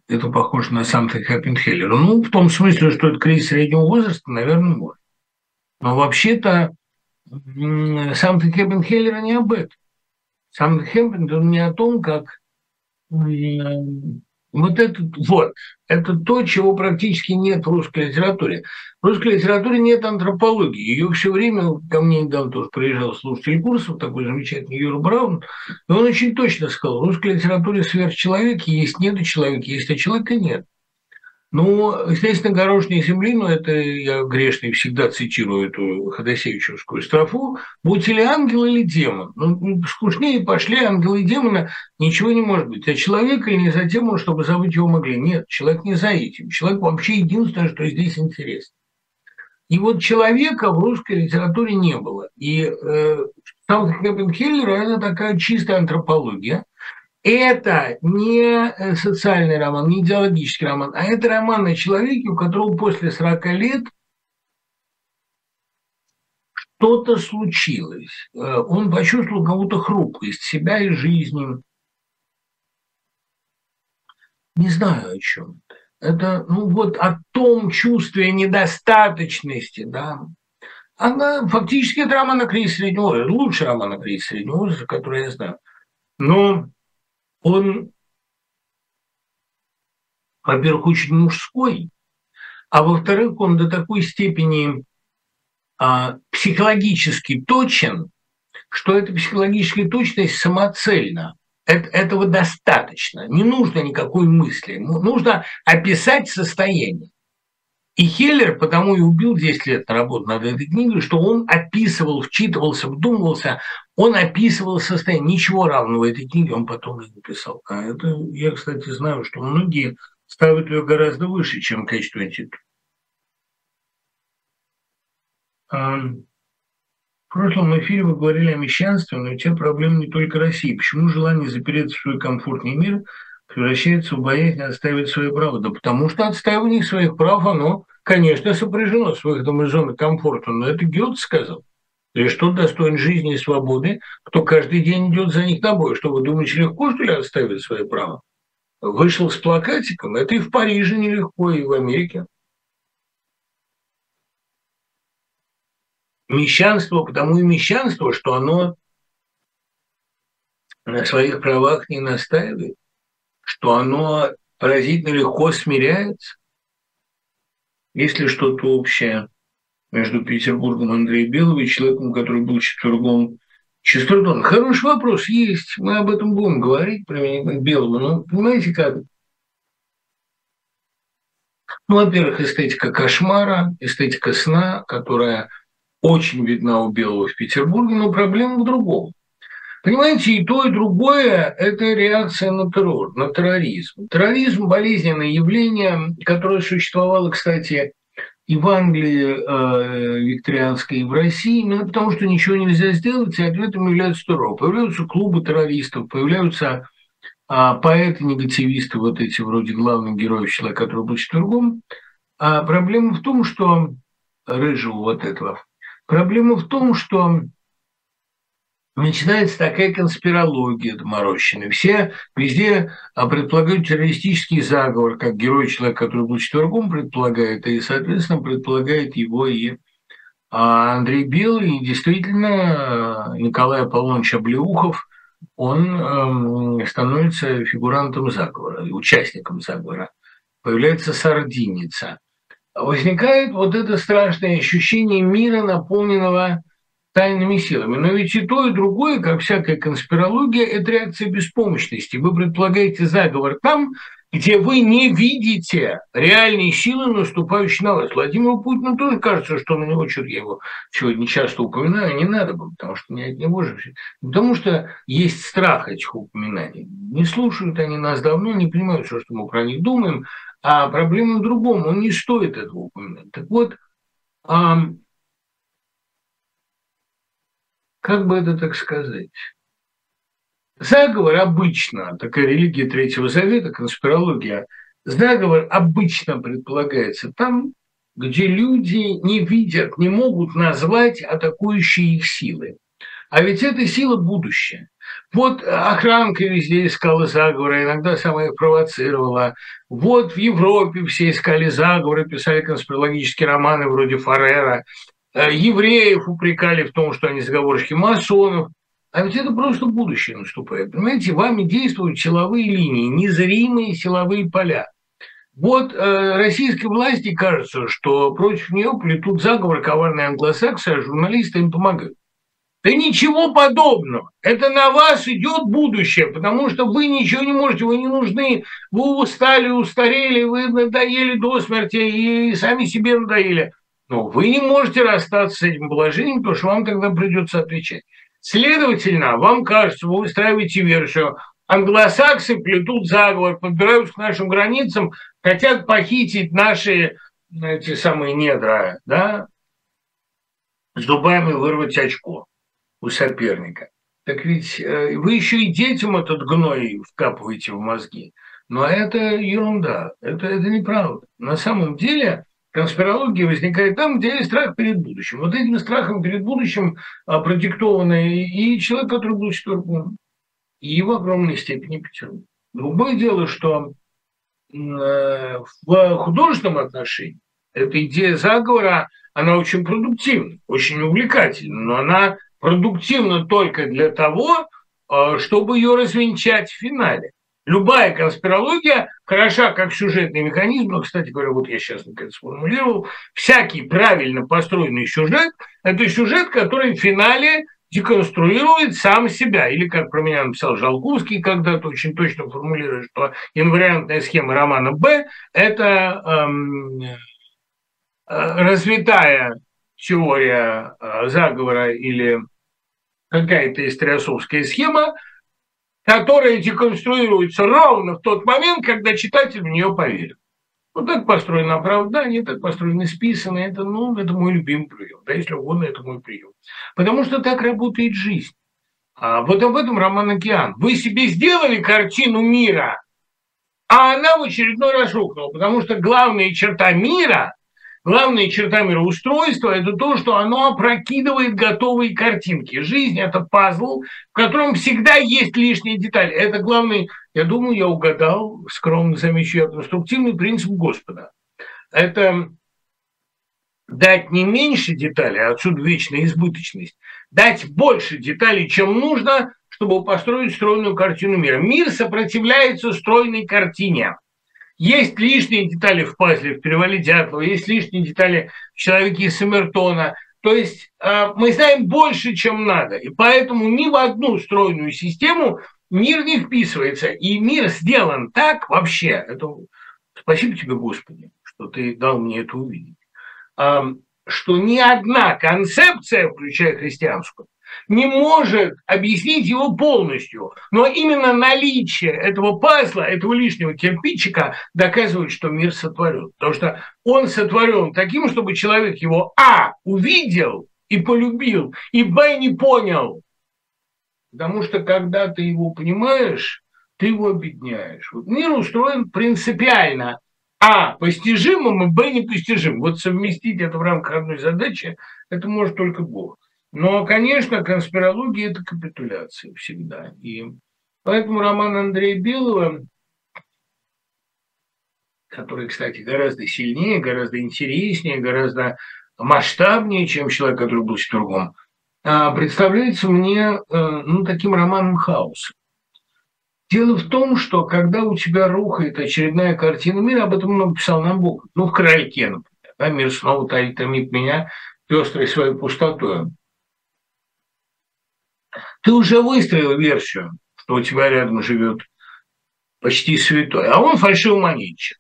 S1: это похоже на Самта Хаппенхеллера? Ну, в том смысле, что это кризис среднего возраста, наверное, можно. Но вообще-то сам Хеппенхеллер не об этом. Сам Хеппенхеллер не о том, как вот это, вот, это то, чего практически нет в русской литературе. В русской литературе нет антропологии. Ее все время, ко мне недавно тоже приезжал слушатель курсов, такой замечательный Юра Браун, и он очень точно сказал, в русской литературе сверхчеловек есть недочеловек, есть, а человека нет. Ну, естественно, горошней земли, но это я грешный всегда цитирую эту Ходосевичевскую строфу, будь или ангел, или демон. Ну, скучнее пошли ангелы и демона, ничего не может быть. А человек или не за тем, чтобы забыть его могли. Нет, человек не за этим. Человек вообще единственное, что здесь интересно. И вот человека в русской литературе не было. И э, Саутгемптон Хеллера – это такая чистая антропология – это не э, социальный роман, не идеологический роман, а это роман о человеке, у которого после 40 лет что-то случилось. Э, он почувствовал кого-то хрупкость себя и жизни. Не знаю о чем это. Ну вот о том чувстве недостаточности, да. Она фактически это роман о кризисе среднего возраста, лучший роман о кризисе среднего возраста, который я знаю. Но он, во-первых, очень мужской, а во-вторых, он до такой степени а, психологически точен, что эта психологическая точность самоцельна. Это, этого достаточно. Не нужно никакой мысли. Нужно описать состояние. И Хеллер потому и убил 10 лет на работу над этой книгой, что он описывал, вчитывался, вдумывался, он описывал состояние. Ничего равного этой книге он потом не написал. А это, я, кстати, знаю, что многие ставят ее гораздо выше, чем качество института. А, в прошлом эфире вы говорили о мещанстве, но те проблемы не только России. Почему желание запереться в свой комфортный мир превращается в боязнь отставить свои права? Да потому что отстаивание своих прав, оно конечно, сопряжено с выходом из зоны комфорта, но это Гёте сказал. Лишь тот достоин жизни и свободы, кто каждый день идет за них на бой. Что вы думаете, легко, что ли, оставить свои права? Вышел с плакатиком, это и в Париже нелегко, и в Америке. Мещанство, потому и мещанство, что оно на своих правах не настаивает, что оно поразительно легко смиряется, есть ли что-то общее между Петербургом Андрея Белого и человеком, который был четвергом Честертон? Хороший вопрос, есть. Мы об этом будем говорить, применительно к Белому. Но понимаете как? Ну, во-первых, эстетика кошмара, эстетика сна, которая очень видна у Белого в Петербурге, но проблема в другом. Понимаете, и то, и другое – это реакция на террор, на терроризм. Терроризм – болезненное явление, которое существовало, кстати, и в Англии э, викторианской, и в России, именно потому что ничего нельзя сделать, и ответом является террор. Появляются клубы террористов, появляются а, поэты-негативисты, вот эти вроде главных героев человека, который был четвергом. А проблема в том, что рыжего вот этого. Проблема в том, что начинается такая конспирология доморощенная. Все везде а, предполагают террористический заговор, как герой человек, который был четвергом, предполагает, и, соответственно, предполагает его и А Андрей Белый действительно, Николай Аполлоныч Облеухов, он э, становится фигурантом заговора, участником заговора. Появляется сардиница. Возникает вот это страшное ощущение мира, наполненного тайными силами. Но ведь и то, и другое, как всякая конспирология, это реакция беспомощности. Вы предполагаете заговор там, где вы не видите реальные силы, наступающие на вас. Владимиру Путину тоже кажется, что на него что-то я его сегодня часто упоминаю, не надо было, потому что не от него же. Потому что есть страх этих упоминаний. Не слушают они нас давно, не понимают, что, что мы про них думаем, а проблема в другом, он не стоит этого упоминать. Так вот, как бы это так сказать? Заговор обычно, такая религия Третьего Завета, конспирология, заговор обычно предполагается там, где люди не видят, не могут назвать атакующие их силы. А ведь это сила будущее. Вот охранка везде искала заговоры, иногда сама их провоцировала. Вот в Европе все искали заговоры, писали конспирологические романы вроде Фарера. Э, евреев упрекали в том, что они заговорщики масонов. А ведь это просто будущее наступает. Понимаете, вами действуют силовые линии, незримые силовые поля. Вот э, российской власти кажется, что против нее плетут заговор коварные англосаксы, а журналисты им помогают. Да ничего подобного. Это на вас идет будущее, потому что вы ничего не можете, вы не нужны, вы устали, устарели, вы надоели до смерти и сами себе надоели. Но вы не можете расстаться с этим положением, потому что вам тогда придется отвечать. Следовательно, вам кажется, вы устраиваете версию, англосаксы плетут заговор, подбираются к нашим границам, хотят похитить наши эти самые недра, да, с зубами вырвать очко у соперника. Так ведь э, вы еще и детям этот гной вкапываете в мозги. Но это ерунда, это, это неправда. На самом деле конспирология возникает там, где есть страх перед будущим. Вот этим страхом перед будущим а, продиктованы и человек, который был четвертым, и в огромной степени Петербург. Другое дело, что э, в художественном отношении эта идея заговора, она очень продуктивна, очень увлекательна, но она продуктивна только для того, а, чтобы ее развенчать в финале. Любая конспирология хороша как сюжетный механизм, но, кстати говоря, вот я сейчас наконец сформулировал, всякий правильно построенный сюжет – это сюжет, который в финале деконструирует сам себя. Или, как про меня написал Жалковский когда-то, очень точно формулирует, что инвариантная схема романа «Б» – это эм, э, развитая теория э, заговора или какая-то историосовская схема, которая деконструируется ровно в тот момент, когда читатель в нее поверит. Вот так построено оправдание, так построено списано. Это, ну, это мой любимый прием. Да, если угодно, это мой прием. Потому что так работает жизнь. А вот об этом роман «Океан». Вы себе сделали картину мира, а она в очередной раз рухнула, потому что главная черта мира Главная черта мироустройства – это то, что оно опрокидывает готовые картинки. Жизнь – это пазл, в котором всегда есть лишние детали. Это главный, я думаю, я угадал, скромно замечу я, конструктивный принцип Господа. Это дать не меньше деталей, а отсюда вечная избыточность, дать больше деталей, чем нужно, чтобы построить стройную картину мира. Мир сопротивляется стройной картине – есть лишние детали в пазле в перевале Дятлова, есть лишние детали в человеке из Саммертона. То есть э, мы знаем больше, чем надо. И поэтому ни в одну стройную систему мир не вписывается. И мир сделан так вообще. Это... Спасибо тебе, Господи, что ты дал мне это увидеть. Э, что ни одна концепция, включая христианскую, не может объяснить его полностью. Но именно наличие этого пазла, этого лишнего кирпичика доказывает, что мир сотворен. Потому что он сотворен таким, чтобы человек его А увидел и полюбил, и Б не понял. Потому что когда ты его понимаешь, ты его объединяешь. Вот мир устроен принципиально. А постижимым и Б непостижимым. Вот совместить это в рамках одной задачи, это может только Бог. Но, конечно, конспирология – это капитуляция всегда. И поэтому роман Андрея Белого, который, кстати, гораздо сильнее, гораздо интереснее, гораздо масштабнее, чем человек, который был четвергом, а, представляется мне э, ну, таким романом хаоса. Дело в том, что когда у тебя рухает очередная картина мира, об этом много писал Набоков, ну, в «Крайке», например, да, мир снова томит меня пестрой своей пустотой. Ты уже выстроил версию, что у тебя рядом живет почти святой, а он фальшивомонетчик.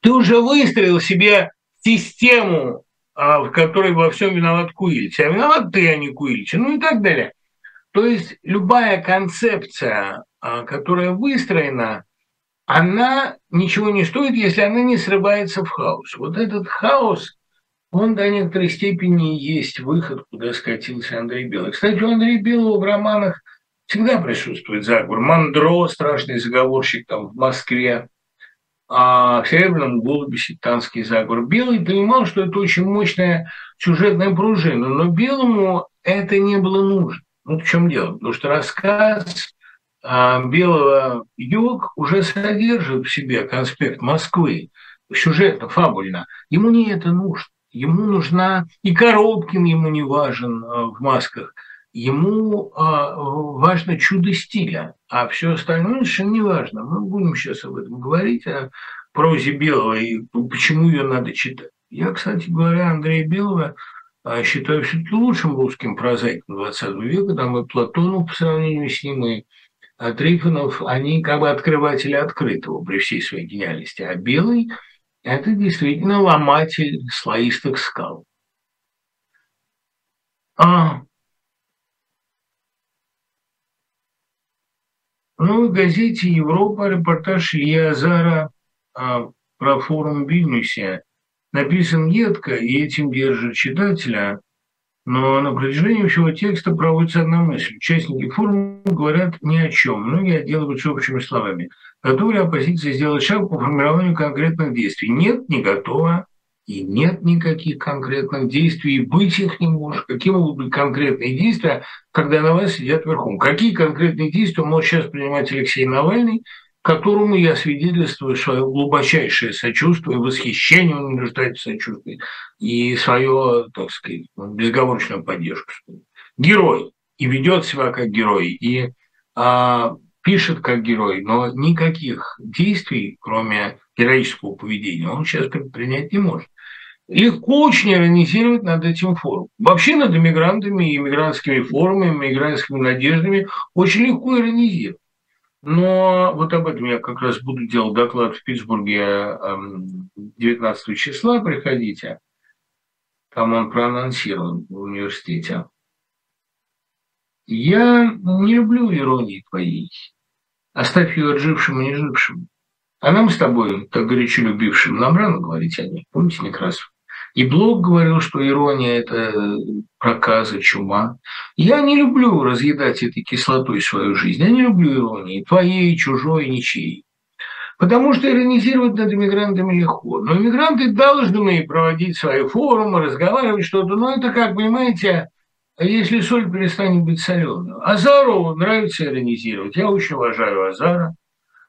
S1: Ты уже выстроил себе систему, а, в которой во всем виноват Куильч, а виноват ты, а не Куильч, ну и так далее. То есть любая концепция, а, которая выстроена, она ничего не стоит, если она не срывается в хаос. Вот этот хаос, он до некоторой степени есть выход, куда скатился Андрей Белый. Кстати, у Андрея Белого в романах всегда присутствует заговор. Мандро, страшный заговорщик там в Москве, а в «Серебряном голубе» сектантский заговор. Белый понимал, что это очень мощная сюжетная пружина, но Белому это не было нужно. Вот в чем дело. Потому что рассказ а, белого йог уже содержит в себе конспект Москвы, сюжетно, фабульно. Ему не это нужно. Ему нужна, и Коробкин ему не важен а, в масках, ему а, важно чудо стиля, а все остальное совершенно не важно. Мы будем сейчас об этом говорить, о прозе Белого и почему ее надо читать. Я, кстати говоря, Андрея Белого считаю все-таки лучшим русским прозаиком 20 века, там и Платонов по сравнению с ним, и а Трифонов, они как бы открыватели открытого при всей своей гениальности, а Белый – это действительно ломатель слоистых скал. А, ну, в газете «Европа» репортаж Ильи Азара а, про форум в Вильнюсе написан едко и этим держит читателя, но на протяжении всего текста проводится одна мысль. Участники форума говорят ни о чем. Многие отделываются общими словами. Ли оппозиция сделать шаг по формированию конкретных действий? Нет, не готова. И нет никаких конкретных действий, и быть их не может. Какие могут быть конкретные действия, когда на вас сидят верхом? Какие конкретные действия может сейчас принимать Алексей Навальный, которому я свидетельствую свое глубочайшее сочувствие, восхищение, он не нуждается в сочувствии, и свое, так сказать, безговорочную поддержку. Герой. И ведет себя как герой, и а, пишет как герой, но никаких действий, кроме героического поведения, он сейчас предпринять не может. Легко очень иронизировать над этим форумом. Вообще над иммигрантами, иммигрантскими форумами, иммигрантскими надеждами очень легко иронизировать. Но вот об этом я как раз буду делать доклад в Питтсбурге 19 эм, числа, приходите. Там он проанонсирован в университете. Я не люблю иронии твоей. Оставь ее отжившим и нежившим. А нам с тобой, так горячо любившим, нам рано говорить о ней. Помните Некрасов? И Блок говорил, что ирония – это проказа, чума. Я не люблю разъедать этой кислотой свою жизнь. Я не люблю иронии, твоей, чужой, ничьей. Потому что иронизировать над иммигрантами легко. Но иммигранты должны проводить свои форумы, разговаривать что-то. Но это как, понимаете, если соль перестанет быть соленой. Азару нравится иронизировать. Я очень уважаю Азара.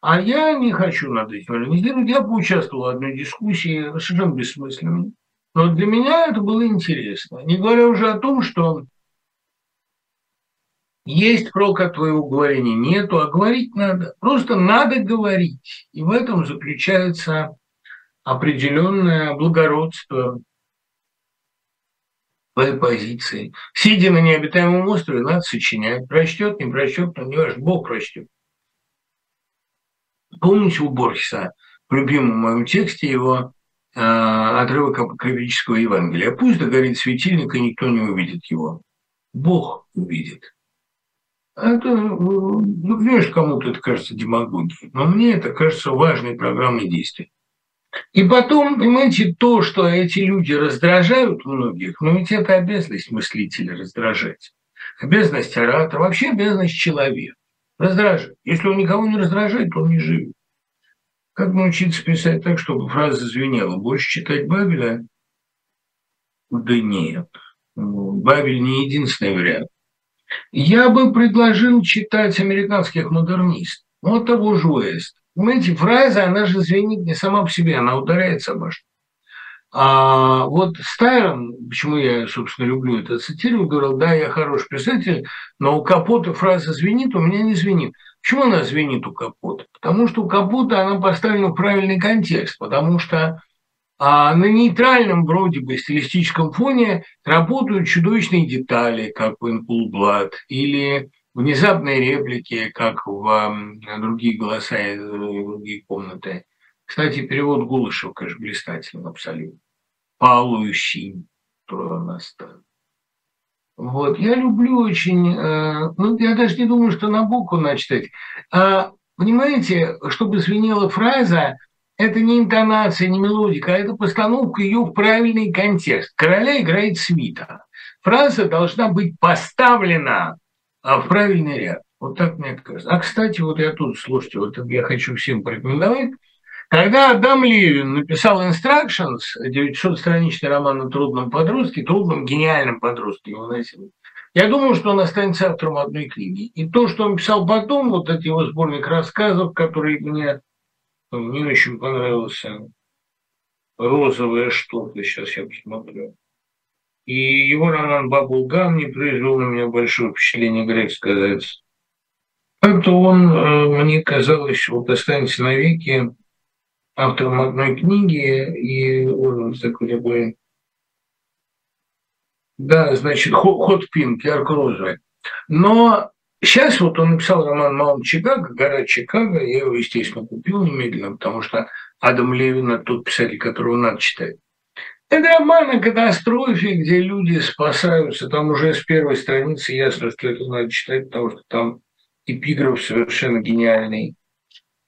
S1: А я не хочу над этим иронизировать. Я поучаствовал в одной дискуссии, совершенно бессмысленной. Но для меня это было интересно. Не говоря уже о том, что есть прок от твоего говорения, нету, а говорить надо. Просто надо говорить. И в этом заключается определенное благородство твоей позиции. Сидя на необитаемом острове, надо сочинять. Прочтет, не прочтет, но не важно, Бог прочтет. Помните у Борхеса в любимом моем тексте его а, отрывок апокрифического Евангелия. Пусть догорит светильник, и никто не увидит его. Бог увидит. Это, ну, понимаешь, кому-то это кажется демагогией, но мне это кажется важной программой действий. И потом, понимаете, то, что эти люди раздражают многих, но ведь это обязанность мыслителя раздражать. Обязанность оратора, вообще обязанность человека. Раздражать. Если он никого не раздражает, то он не живет. Как научиться писать так, чтобы фраза звенела? Больше читать Бабеля? Да нет. Бабель не единственный вариант. Я бы предложил читать американских модернистов. Вот того же Уэст. Понимаете, фраза, она же звенит не сама по себе, она ударяется обо что. А вот Стайрон, почему я, собственно, люблю это цитировать, говорил, да, я хороший писатель, но у Капота фраза звенит, у меня не звенит. Почему она звенит у Капота? Потому что у Капота она поставлена в правильный контекст, потому что а на нейтральном вроде бы стилистическом фоне работают чудовищные детали, как в Инпул Блад, или внезапные реплики, как в другие голоса и другие комнаты. Кстати, перевод Гулышева, конечно, блистательный абсолютно. Палующий, который нас там. Вот, я люблю очень, э, ну, я даже не думаю, что на букву начитать. А, понимаете, чтобы звенела фраза, это не интонация, не мелодика, а это постановка ее в правильный контекст. Короля играет свита. Фраза должна быть поставлена а, в правильный ряд. Вот так мне кажется. А, кстати, вот я тут, слушайте, вот я хочу всем порекомендовать – когда Адам Левин написал «Instructions», 900-страничный роман о трудном подростке, трудном, гениальном подростке его носил, я думаю, что он останется автором одной книги. И то, что он писал потом, вот эти его сборник рассказов, которые мне не очень понравился, «Розовое что-то», сейчас я посмотрю. И его роман «Бабулгам» не произвел на меня большое впечатление, грех сказать. Как-то он, э, мне казалось, вот останется навеки автором одной книги, и он такой бы... Да, значит, ход Пинк, ярко-розовый. Но сейчас вот он написал роман «Маунт Чикаго», «Гора Чикаго», я его, естественно, купил немедленно, потому что Адам Левин – тот писатель, которого надо читать. Это роман о катастрофе, где люди спасаются. Там уже с первой страницы ясно, что это надо читать, потому что там эпиграф совершенно гениальный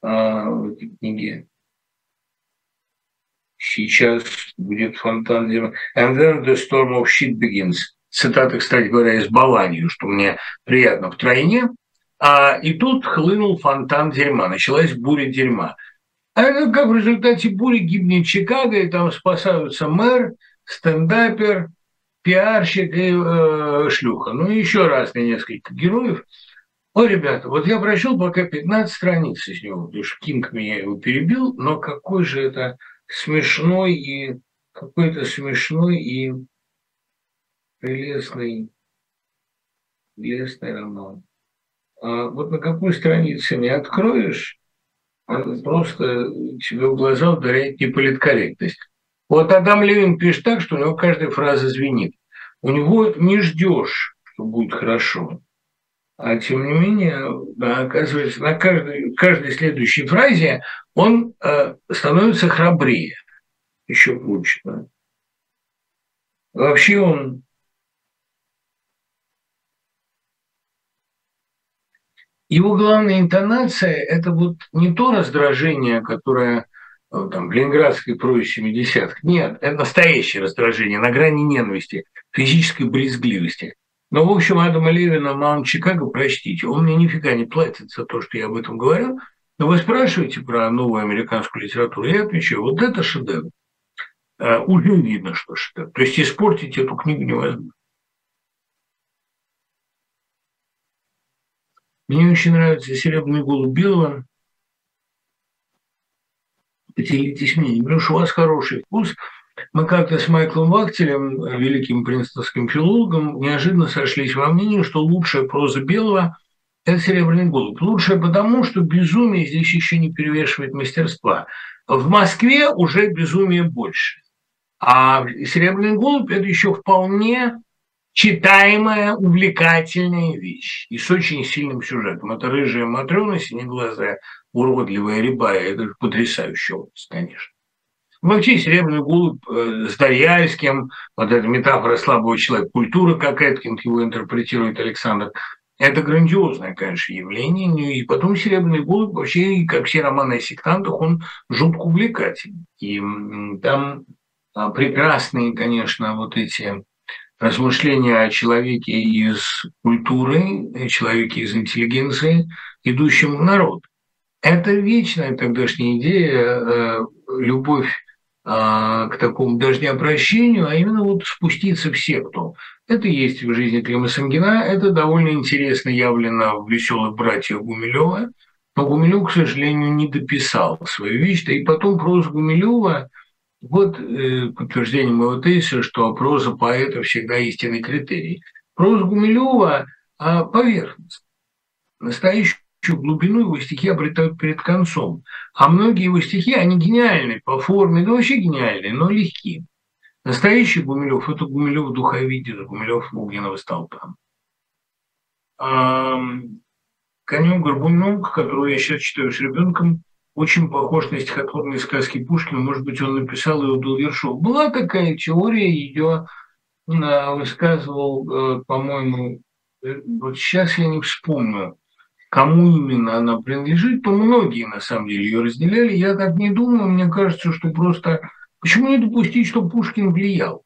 S1: а, в этой книге сейчас будет фонтан And then the storm of shit begins. Цитата, кстати говоря, из Баланию, что мне приятно в. А, и тут хлынул фонтан дерьма, началась буря дерьма. А это как в результате бури гибнет Чикаго, и там спасаются мэр, стендапер, пиарщик и э, шлюха. Ну, еще раз несколько героев. Ой, ребята, вот я прочел пока 15 страниц из него, потому что Кинг меня его перебил, но какой же это смешной и какой-то смешной и прелестный, прелестный роман. А вот на какой странице не откроешь, просто тебе в глаза ударяет неполиткорректность. Вот Адам Левин пишет так, что у него каждая фраза звенит. У него не ждешь, что будет хорошо. А тем не менее, да, оказывается, на каждой, каждой следующей фразе он э, становится храбрее, еще лучше. Да. Вообще он Его главная интонация – это вот не то раздражение, которое э, там, в ленинградской прозе 70-х. Нет, это настоящее раздражение на грани ненависти, физической брезгливости. Но, в общем, Адама Левина «Маунт Чикаго», прочтите, он мне нифига не платит за то, что я об этом говорю. Но вы спрашиваете про новую американскую литературу, я отвечаю, вот это шедевр. А, уже видно, что шедевр. То есть испортить эту книгу невозможно. Мне очень нравится «Серебряный голубь Белого». Поделитесь мнением, потому что у вас хороший вкус – мы как-то с Майклом Вахтелем, великим принстонским филологом, неожиданно сошлись во мнении, что лучшая проза Белого – это «Серебряный голубь». Лучшая потому, что безумие здесь еще не перевешивает мастерства. В Москве уже безумие больше. А «Серебряный голубь» – это еще вполне читаемая, увлекательная вещь и с очень сильным сюжетом. Это рыжая Матрена, синеглазая, уродливая рябая. Это потрясающий образ, конечно. Вообще «Серебряный голубь» э, с Дарьяльским, вот эта метафора слабого человека, культура, как Эткинг его интерпретирует Александр, это грандиозное, конечно, явление. Ну и потом «Серебряный голубь» вообще, как все романы о сектантах, он жутко увлекательный. И там а, прекрасные, конечно, вот эти размышления о человеке из культуры, человеке из интеллигенции, идущем в народ. Это вечная тогдашняя идея, э, любовь а, к такому даже не обращению, а именно вот спуститься в секту. Это есть в жизни Клима Самгина, это довольно интересно явлено в «Веселых братьях» Гумилева, но Гумилев, к сожалению, не дописал свою вещь, да и потом проза Гумилева Вот э, подтверждение моего тезиса, что проза поэта всегда истинный критерий. Проза Гумилева а поверхность. Настоящую глубину его стихи обретают перед концом. А многие его стихи, они гениальны по форме, да вообще гениальны, но легки. Настоящий Гумилев – это Гумилев духовидец, Гумилев огненного столпа. А, Конем Горбунок, которого я сейчас читаю с ребенком, очень похож на стихотворные сказки Пушкина. Может быть, он написал его до Вершов. Была такая теория, ее высказывал, э, по-моему, э, вот сейчас я не вспомню, кому именно она принадлежит, то многие, на самом деле, ее разделяли. Я так не думаю, мне кажется, что просто... Почему не допустить, что Пушкин влиял?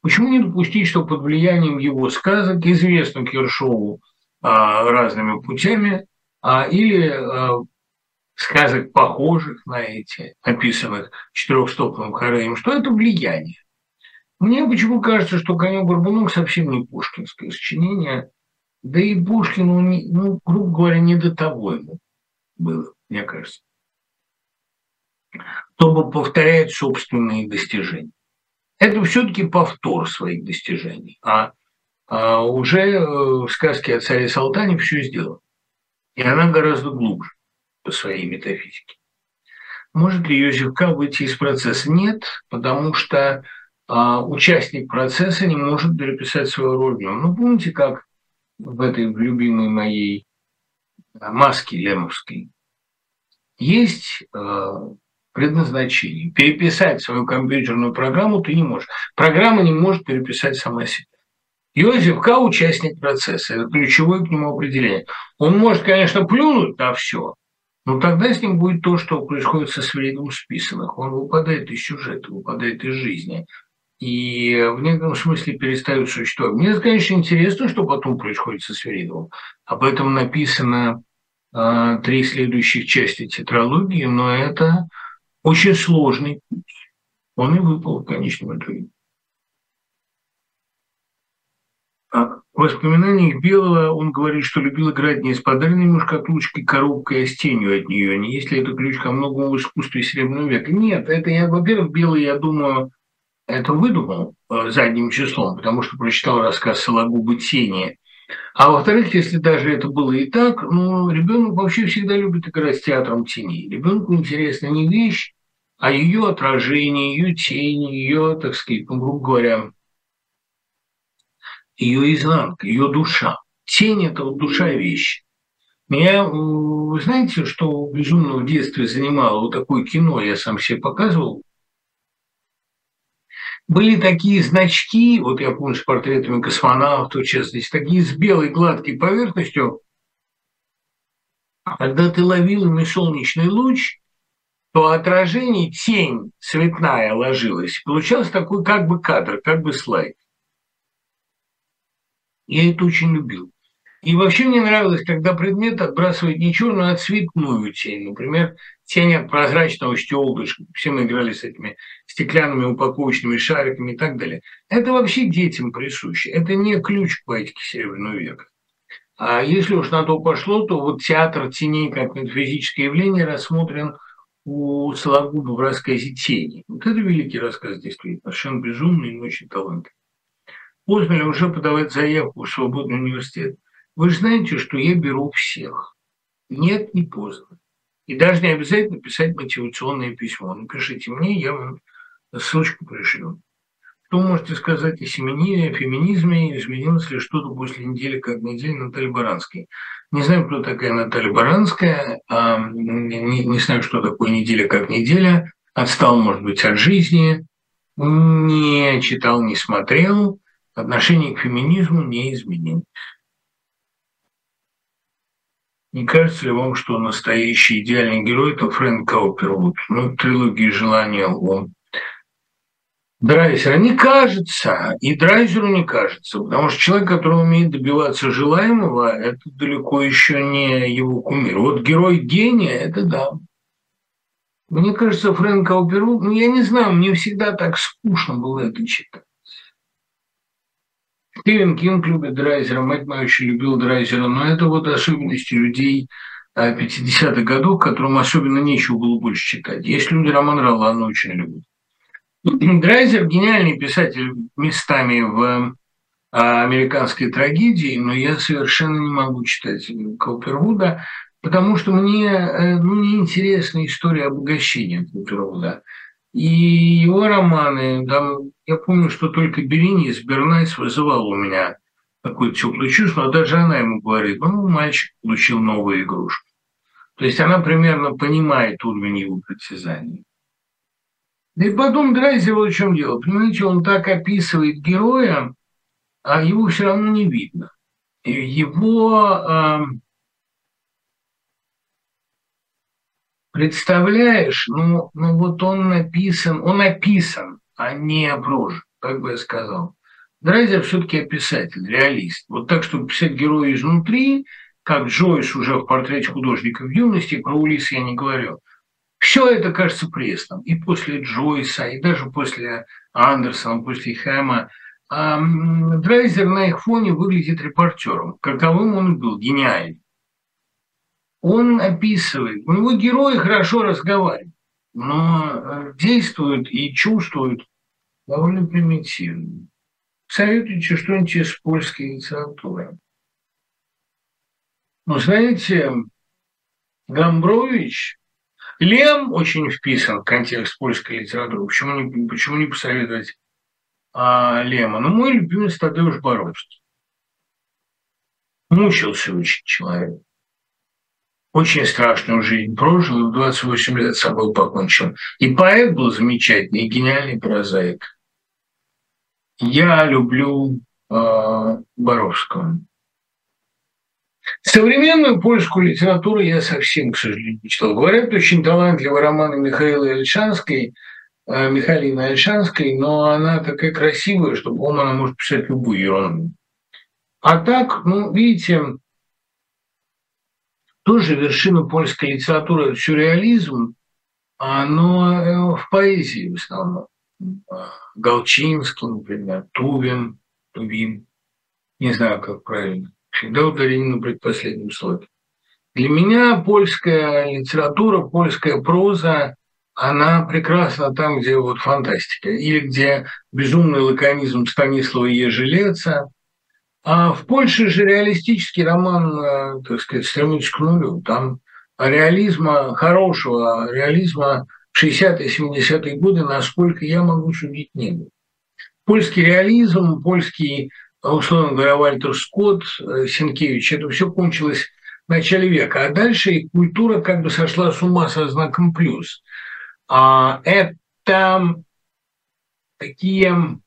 S1: Почему не допустить, что под влиянием его сказок, известных Ершову а, разными путями, а, или а, сказок, похожих на эти, описанных четырехстопным Хареем, что это влияние. Мне почему кажется, что «Конек-горбунок» совсем не пушкинское сочинение, да и Пушкину, ну, грубо говоря, не до того ему было, мне кажется, чтобы повторять собственные достижения. Это все-таки повтор своих достижений, а, а уже э, в сказке о царе Салтане все сделано. И она гораздо глубже по своей метафизике. Может ли К. выйти из процесса? Нет, потому что а, участник процесса не может переписать свою роль. Ну, помните, как в этой любимой моей а, маске лемовской есть э, предназначение. Переписать свою компьютерную программу ты не можешь. Программа не может переписать сама себя. Йозеф К. участник процесса, это ключевое к нему определение. Он может, конечно, плюнуть на все, но тогда с ним будет то, что происходит со Свиридом списанных. Он выпадает из сюжета, выпадает из жизни и в некотором смысле перестают существовать. Мне, конечно, интересно, что потом происходит со Сверидовым. Об этом написано э, три следующих части тетралогии, но это очень сложный путь. Он и выпал в конечном итоге. В воспоминаниях Белого он говорит, что любил играть не с подаренной шкатулочкой, коробкой, а с тенью от нее. Не есть ли это ключ ко многому в искусстве Серебряного века? Нет, это я, во-первых, Белый, я думаю, это выдумал э, задним числом, потому что прочитал рассказ Сологуба «Тени». А во-вторых, если даже это было и так, ну, ребенок вообще всегда любит играть с театром теней. Ребенку интересна не вещь, а ее отражение, ее тени, ее, так сказать, ну, грубо говоря, ее изнанка, ее душа. Тень – это вот душа вещи. Меня, вы знаете, что безумно в детстве занимало вот такое кино, я сам себе показывал, были такие значки, вот я помню с портретами космонавтов, в частности, такие с белой гладкой поверхностью, когда ты ловил ими солнечный луч, то отражение, тень цветная ложилась, получался такой как бы кадр, как бы слайд. Я это очень любил. И вообще мне нравилось, когда предмет отбрасывает не черную, а цветную тень. Например, тень от прозрачного стеклышка. Все мы играли с этими стеклянными упаковочными шариками и так далее. Это вообще детям присуще. Это не ключ к поэтике Серебряного века. А если уж на то пошло, то вот театр теней как метафизическое явление рассмотрен у Сологуба в рассказе «Тени». Вот это великий рассказ, действительно, совершенно безумный и очень талантливый. Поздно ли уже подавать заявку в свободный университет? Вы же знаете, что я беру всех. Нет, не поздно. И даже не обязательно писать мотивационное письмо. Напишите мне, я вам ссылочку пришлю. Что можете сказать о семени, феминизме? Изменилось ли что-то после недели как недели Натальи Баранской? Не знаю, кто такая Наталья Баранская, а не знаю, что такое неделя как неделя. Отстал, может быть, от жизни, не читал, не смотрел. Отношение к феминизму не изменилось. Не кажется ли вам, что настоящий идеальный герой – это Фрэнк Каупервуд? Ну, трилогии «Желание» он Драйзера не кажется, и Драйзеру не кажется, потому что человек, который умеет добиваться желаемого, это далеко еще не его кумир. Вот герой гения – это да. Мне кажется, Фрэнк Каупервуд, ну, я не знаю, мне всегда так скучно было это читать. Стивен Кинг любит Драйзера, мать моя очень любил Драйзера, но это вот особенности людей 50-х годов, которым особенно нечего было больше читать. Есть люди Роман Ролана очень любят. Драйзер гениальный писатель местами в а, американской трагедии, но я совершенно не могу читать Каупервуда, потому что мне э, ну, неинтересна история обогащения Каупервуда. И его романы, там, я помню, что только Беренис Бернайс вызывал у меня какое-то теплое чувство, а даже она ему говорит, ну, мальчик получил новую игрушку. То есть она примерно понимает уровень его притязаний. Да и потом Драйзер в чем дело? Понимаете, он так описывает героя, а его все равно не видно. Его э, представляешь, ну, ну вот он написан, он описан, а не прожит, как бы я сказал. Драйзер все-таки писатель, реалист. Вот так, чтобы писать героя изнутри, как Джойс уже в портрете художника в юности, про Улиса я не говорю. Все это кажется пресным. И после Джойса, и даже после Андерсона, после Хэма. Драйзер на их фоне выглядит репортером. Каковым он был, гениальный. Он описывает, у него герои хорошо разговаривают, но э, действуют и чувствуют довольно примитивно. Советуйте что-нибудь из польской литературы. Ну, знаете, Гамбрович, Лем очень вписан в контекст польской литературы. Почему не, почему не посоветовать а, Лема. Ну, мой любимый Тадеуш Боровский. Мучился очень человек. Очень страшную жизнь прожил, и в 28 лет с собой покончил. И поэт был замечательный, и гениальный прозаик. Я люблю э, Боровского. Современную польскую литературу я совсем, к сожалению, не читал. Говорят, очень талантливый роман Михаила Ильшанской – Э, Михалины Альшанской, но она такая красивая, что, по-моему, она может писать любую ерунду. А так, ну, видите, тоже вершина польской литературы – сюрреализм, но э, в поэзии в основном. Галчинский, например, Тувин, Тувин, не знаю, как правильно. Всегда ударение на предпоследнем слове. Для меня польская литература, польская проза она прекрасна там, где вот фантастика, или где безумный лаконизм Станислава Ежелеца. А в Польше же реалистический роман, э, так сказать, стремится к нулю. Там реализма, хорошего реализма в 60-е, 70-е годы, насколько я могу судить, не было. Польский реализм, польский, условно говоря, Вальтер Скотт, э, Сенкевич, это все кончилось в начале века. А дальше культура как бы сошла с ума со знаком плюс – а, это такие,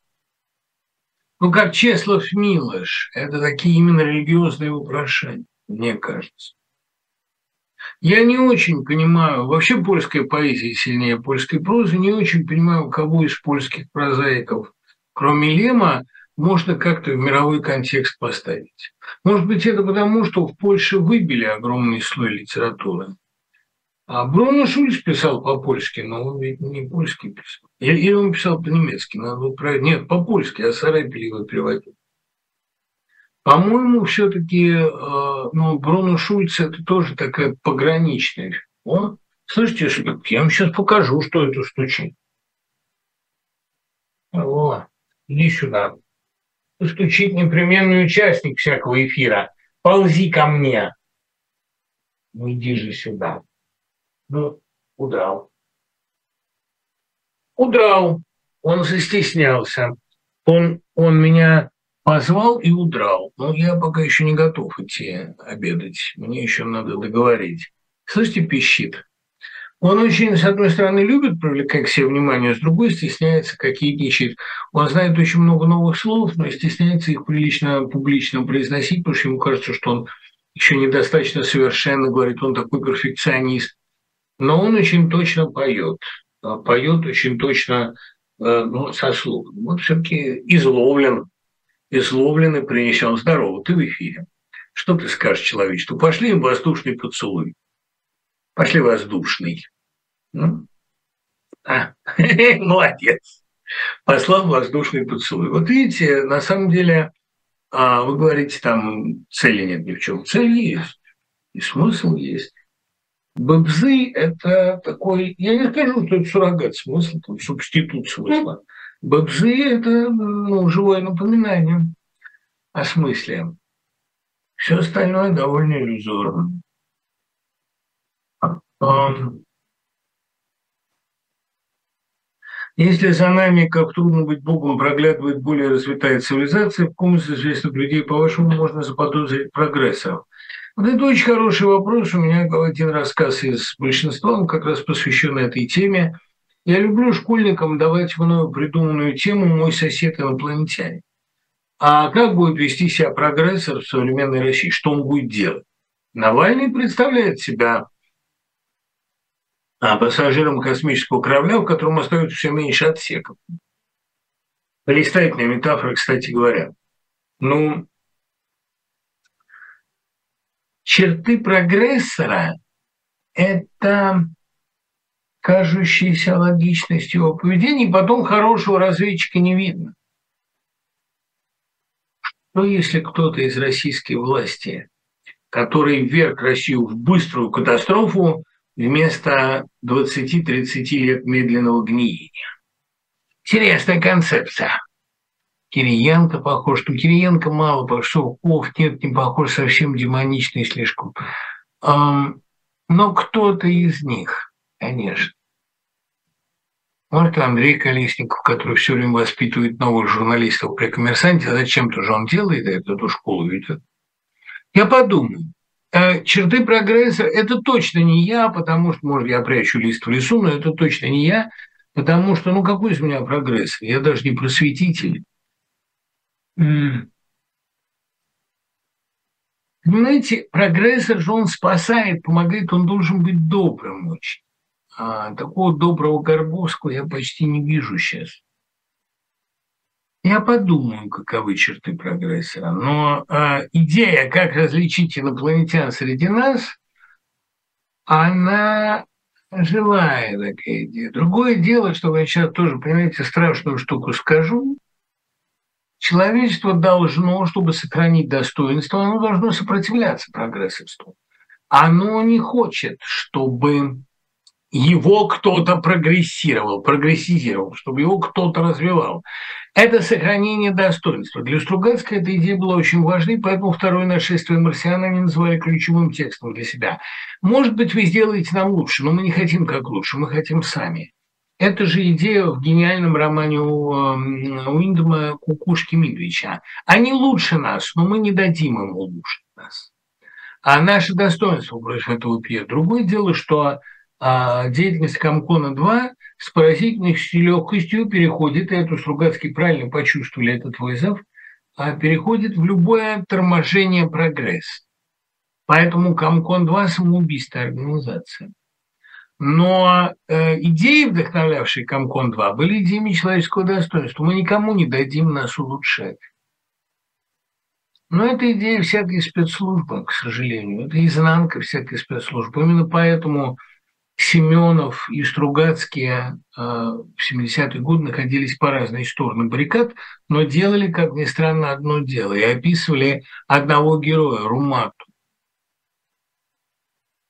S1: ну, как Чеслов Милош, это такие именно религиозные вопрошания, мне кажется. Я не очень понимаю, вообще польская поэзия сильнее польской прозы, не очень понимаю, кого из польских прозаиков, кроме Лема, можно как-то в мировой контекст поставить. Может быть, это потому, что в Польше выбили огромный слой литературы. А Бруно Шульц писал по-польски, но он ведь не польский писал. Или он писал по-немецки, надо было правильно. Нет, по-польски, а его переводил. По-моему, все-таки э, ну, Бруно Шульц это тоже такая пограничная. Он, слышите, я вам сейчас покажу, что это стучит. О, иди сюда. Стучит непременный участник всякого эфира. Ползи ко мне. Ну иди же сюда. Ну, удрал. Удрал. Он застеснялся. Он, он меня позвал и удрал. Но я пока еще не готов идти обедать. Мне еще надо договорить. Слышите, пищит. Он очень, с одной стороны, любит привлекать к себе внимание, с другой стесняется, кокетничает. Он знает очень много новых слов, но стесняется их прилично, публично произносить, потому что ему кажется, что он еще недостаточно совершенно, говорит, он такой перфекционист но он очень точно поет, а поет очень точно э, ну, со слухом. Вот все-таки изловлен, изловлен и принесен. Здорово, ты в эфире. Что ты скажешь человечеству? Пошли воздушный поцелуй. Пошли воздушный. Ну, а, молодец. Послал воздушный поцелуй. Вот видите, на самом деле, а, вы говорите, там цели нет ни в чем. Цель есть, и смысл есть. Бабзы – это такой, я не скажу, что это суррогат смысла, там, субститут смысла. Бабзы – это ну, живое напоминание о смысле. Все остальное довольно иллюзорно. Если за нами, как трудно быть Богом, проглядывает более развитая цивилизация, в ком из известных людей, по-вашему, можно заподозрить прогресса? Вот это очень хороший вопрос. У меня один рассказ из большинства, он как раз посвящен этой теме. Я люблю школьникам давать мною придуманную тему «Мой сосед инопланетянин». А как будет вести себя прогрессор в современной России? Что он будет делать? Навальный представляет себя а, пассажиром космического корабля, в котором остается все меньше отсеков. Блистательная метафора, кстати говоря. Ну, черты прогрессора – это кажущаяся логичность его поведения, и потом хорошего разведчика не видно. Что если кто-то из российской власти, который вверг Россию в быструю катастрофу вместо 20-30 лет медленного гниения? Интересная концепция. Кириенко похож, что Кириенко мало, потому что Ов нет, не похож, совсем демоничный слишком. Но кто-то из них, конечно. Может, Андрей Колесников, который все время воспитывает новых журналистов при коммерсанте, а зачем-то же он делает это, эту школу ведет. Я подумаю. Э, черты прогресса – это точно не я, потому что, может, я прячу лист в лесу, но это точно не я, потому что, ну, какой из меня прогресс? Я даже не просветитель. Понимаете, прогрессор же он спасает, помогает, он должен быть добрым очень. А такого доброго Горбовского я почти не вижу сейчас. Я подумаю, каковы черты прогрессора. Но э, идея, как различить инопланетян среди нас, она живая такая идея. Другое дело, что я сейчас тоже, понимаете, страшную штуку скажу, Человечество должно, чтобы сохранить достоинство, оно должно сопротивляться прогрессорству. Оно не хочет, чтобы его кто-то прогрессировал, прогрессизировал, чтобы его кто-то развивал. Это сохранение достоинства. Для Стругацкой эта идея была очень важной, поэтому второе нашествие марсиан они называли ключевым текстом для себя. Может быть, вы сделаете нам лучше, но мы не хотим как лучше, мы хотим сами. Это же идея в гениальном романе у эм, Уиндома «Кукушки Мидвича». Они лучше нас, но мы не дадим им улучшить нас. А наше достоинство против этого пьет. Другое дело, что а, деятельность Комкона-2 с поразительной легкостью переходит, и это Стругацкий правильно почувствовали этот вызов, а переходит в любое торможение прогресса. Поэтому Комкон-2 – самоубийственная организация. Но э, идеи, вдохновлявшие Комкон-2, были идеями человеческого достоинства. Мы никому не дадим нас улучшать. Но это идея всякой спецслужбы, к сожалению. Это изнанка всякой спецслужбы. Именно поэтому Семенов и Стругацкие э, в 70-е годы находились по разные стороны баррикад, но делали, как ни странно, одно дело и описывали одного героя, Румату.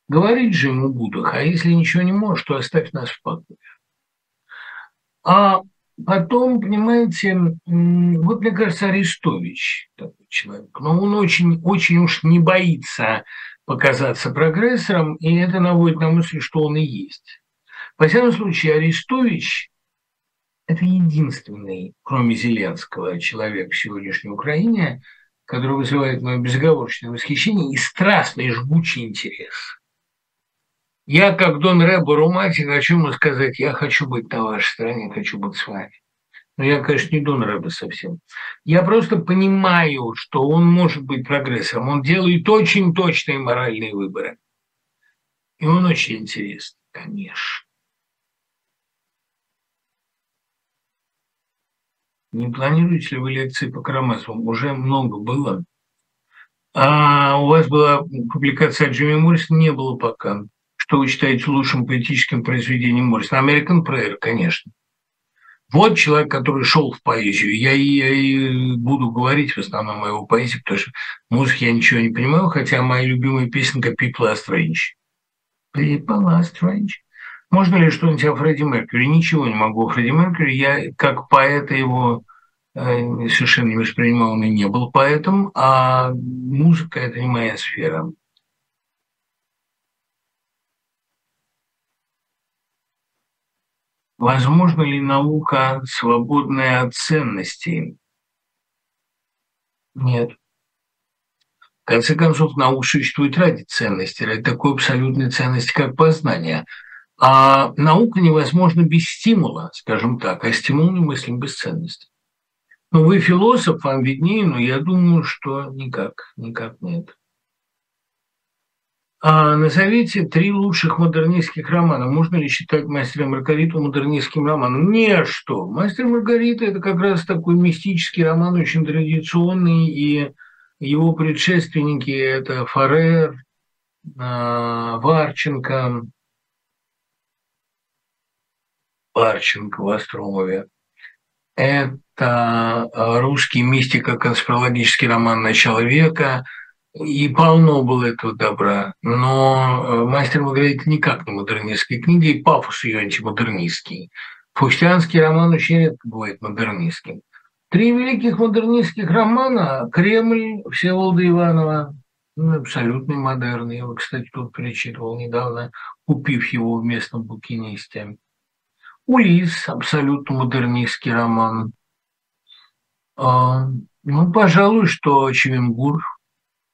S1: Говорить же ему буду, а если ничего не можешь, то оставь нас в покое. А потом, понимаете, вот мне кажется, Арестович такой человек, но он очень, очень уж не боится показаться прогрессором, и это наводит на мысль, что он и есть. Во всяком случае, Арестович – это единственный, кроме Зеленского, человек в сегодняшней Украине, который вызывает мое безоговорочное восхищение и страстный жгучий интерес – я, как Дон Рэбо Румати, хочу ему сказать, я хочу быть на вашей стороне, хочу быть с вами. Но я, конечно, не Дон Рэбо совсем. Я просто понимаю, что он может быть прогрессором. Он делает очень точные моральные выборы. И он очень интересный, конечно. Не планируете ли вы лекции по Карамазову? Уже много было. А у вас была публикация Джимми Морриса? Не было пока что вы считаете лучшим политическим произведением Моррисона? American Prayer, конечно. Вот человек, который шел в поэзию. Я и, я и буду говорить в основном о его поэзии, потому что музыки я ничего не понимаю, хотя моя любимая песенка «People are strange». People are strange. Можно ли что-нибудь о Фредди Меркьюри? Ничего не могу о Фредди Меркьюри. Я как поэта его э, совершенно не воспринимал, он и не был поэтом, а музыка – это не моя сфера. Возможно ли наука, свободная от ценностей? Нет. В конце концов, наука существует ради ценности, ради такой абсолютной ценности, как познание – а наука невозможна без стимула, скажем так, а стимул немыслим без ценности. Ну, вы философ, вам виднее, но я думаю, что никак, никак нет. А назовите три лучших модернистских романа. Можно ли считать «Мастера Маргариту» модернистским романом? Не что. «Мастер Маргарита» – это как раз такой мистический роман, очень традиционный, и его предшественники – это Фарер, а, Варченко, Парченко в Остромове. Это русский мистико-конспирологический роман начала века, и полно было этого добра. Но э, «Мастер Маргарита» никак не модернистская книга, и пафос ее антимодернистский. Фустианский роман очень редко бывает модернистским. Три великих модернистских романа «Кремль» Всеволода Иванова, ну, абсолютный модерн. Я его, кстати, тут перечитывал недавно, купив его в местном букинисте. Улис, абсолютно модернистский роман. А, ну, пожалуй, что Чевенгур,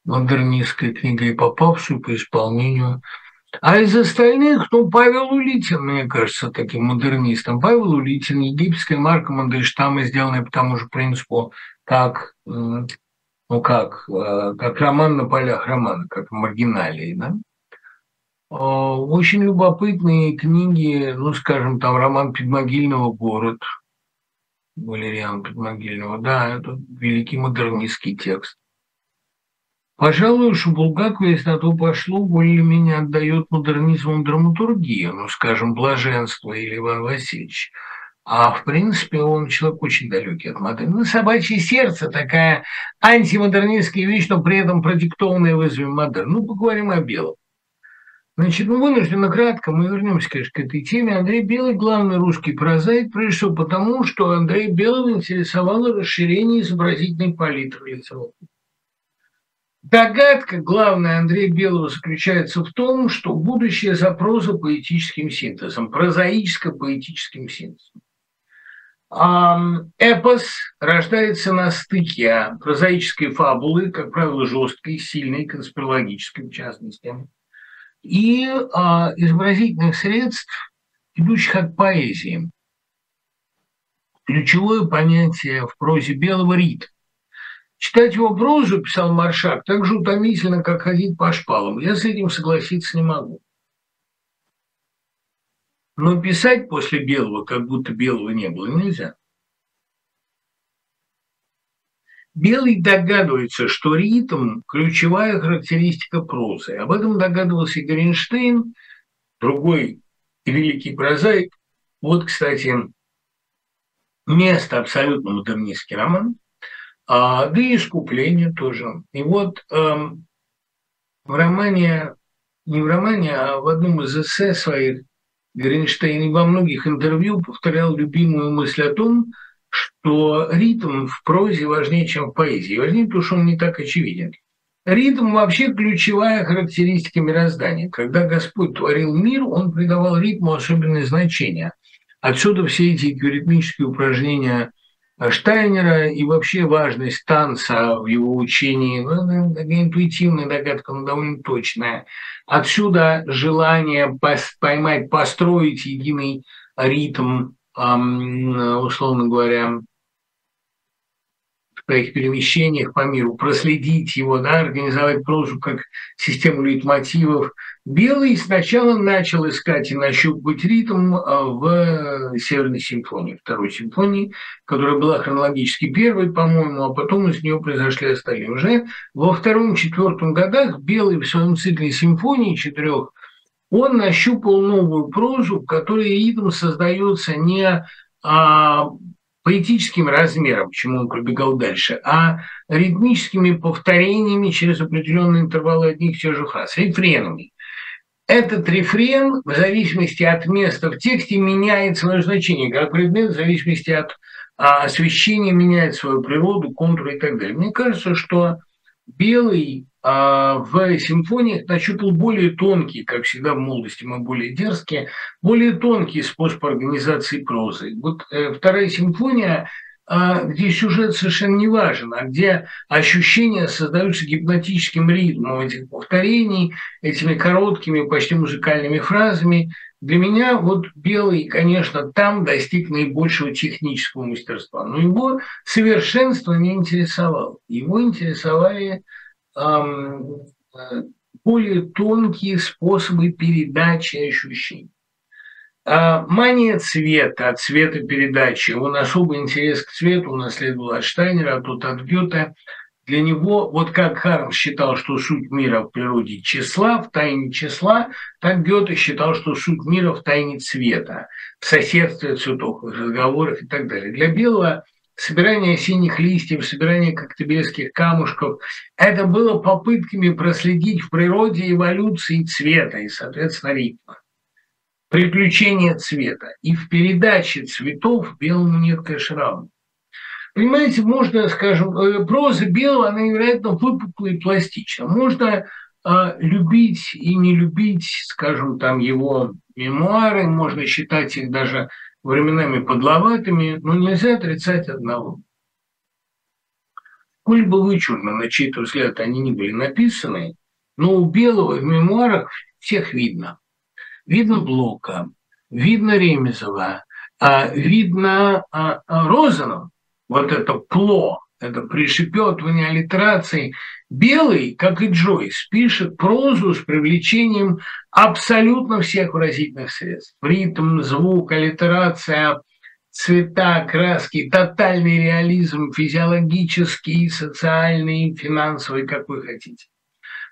S1: модернистская книга и по исполнению. А из остальных, ну, Павел Улитин, мне кажется, таким модернистом. Павел Улитин, египетская марка Мандельштама, сделанная по тому же принципу, как, ну, как, э, как роман на полях романа, как маргиналии, да? А, очень любопытные книги, ну, скажем, там роман Предмогильного «Город», Валериан Предмогильного, да, это великий модернистский текст. Пожалуй, что Булгаков, если на то пошло, более-менее отдает модернизму драматургию, ну, скажем, Блаженство или Иван Васильевич. А в принципе он человек очень далекий от модерна. Ну, собачье сердце такая антимодернистская вещь, но при этом продиктованная вызовом модерна. Ну, поговорим о белом. Значит, ну, вынужденно кратко, мы вернемся, конечно, к этой теме. Андрей Белый – главный русский прозаик, прежде всего потому, что Андрей Белого интересовало расширение изобразительной палитры литературы. Догадка главная Андрея Белого заключается в том, что будущее за проза-поэтическим синтезом, прозаическо-поэтическим синтезом. Эпос рождается на стыке прозаической фабулы, как правило, жесткой, сильной, конспирологической в частности, и а, изобразительных средств, идущих от поэзии. Ключевое понятие в прозе Белого – ритм. Читать его прозу, писал Маршак, так же утомительно, как ходить по шпалам. Я с этим согласиться не могу. Но писать после белого, как будто белого не было, нельзя. Белый догадывается, что ритм – ключевая характеристика прозы. Об этом догадывался Гринштейн, другой великий прозаик. Вот, кстати, место абсолютно модернистский роман, а, да и искупление тоже. И вот эм, в романе, не в романе, а в одном из эссе своих Гринштейн во многих интервью повторял любимую мысль о том, что ритм в прозе важнее, чем в поэзии. Важнее, потому что он не так очевиден. Ритм вообще ключевая характеристика мироздания. Когда Господь творил мир, он придавал ритму особенное значение. Отсюда все эти ритмические упражнения Штайнера и вообще важность танца в его учении, ну, такая интуитивная догадка, но довольно точная. Отсюда желание поймать, построить единый ритм условно говоря, в своих перемещениях по миру, проследить его, да, организовать прозу как систему лейтмотивов. Белый сначала начал искать и нащупывать ритм а, в Северной симфонии, второй симфонии, которая была хронологически первой, по-моему, а потом из нее произошли остальные. Уже во втором-четвертом годах Белый в своем цикле симфонии четырех он нащупал новую прозу, в которой ритм создается не а, поэтическим размером, почему он пробегал дальше, а ритмическими повторениями через определенные интервалы одних и тех же фраз, рефренами. Этот рефрен в зависимости от места в тексте меняет свое значение, как предмет в зависимости от а, освещения меняет свою природу, контуры и так далее. Мне кажется, что белый а, в симфониях нащупал более тонкий, как всегда в молодости мы более дерзкие, более тонкий способ организации прозы. Вот э, вторая симфония а, где сюжет совершенно не важен, а где ощущения создаются гипнотическим ритмом этих повторений, этими короткими, почти музыкальными фразами. Для меня вот Белый, конечно, там достиг наибольшего технического мастерства, но его совершенство не интересовало. Его интересовали эм, более тонкие способы передачи ощущений. А мания цвета, цвета передачи, он особый интерес к цвету унаследовал от Штайнера, а тут от Гёте. Для него, вот как Харм считал, что суть мира в природе числа, в тайне числа, так Гёте считал, что суть мира в тайне цвета, в соседстве цветов, разговорах и так далее. Для Белого – собирание осенних листьев, собирание коктебельских камушков. Это было попытками проследить в природе эволюции цвета и, соответственно, ритма. Приключение цвета. И в передаче цветов белому нет, равно. Понимаете, можно, скажем, э, проза белого, она невероятно выпуклая и пластична. Можно э, любить и не любить, скажем, там его мемуары, можно считать их даже временами подловатыми, но нельзя отрицать одного. Коль бы вычурно, на чей-то взгляд, они не были написаны, но у Белого в мемуарах всех видно. Видно Блока, видно Ремезова, а видно а, а Розанов, вот это пло, это пришепетывание аллитерации. Белый, как и Джойс, пишет прозу с привлечением абсолютно всех выразительных средств. Ритм, звук, аллитерация, цвета, краски, тотальный реализм, физиологический, социальный, финансовый, как вы хотите.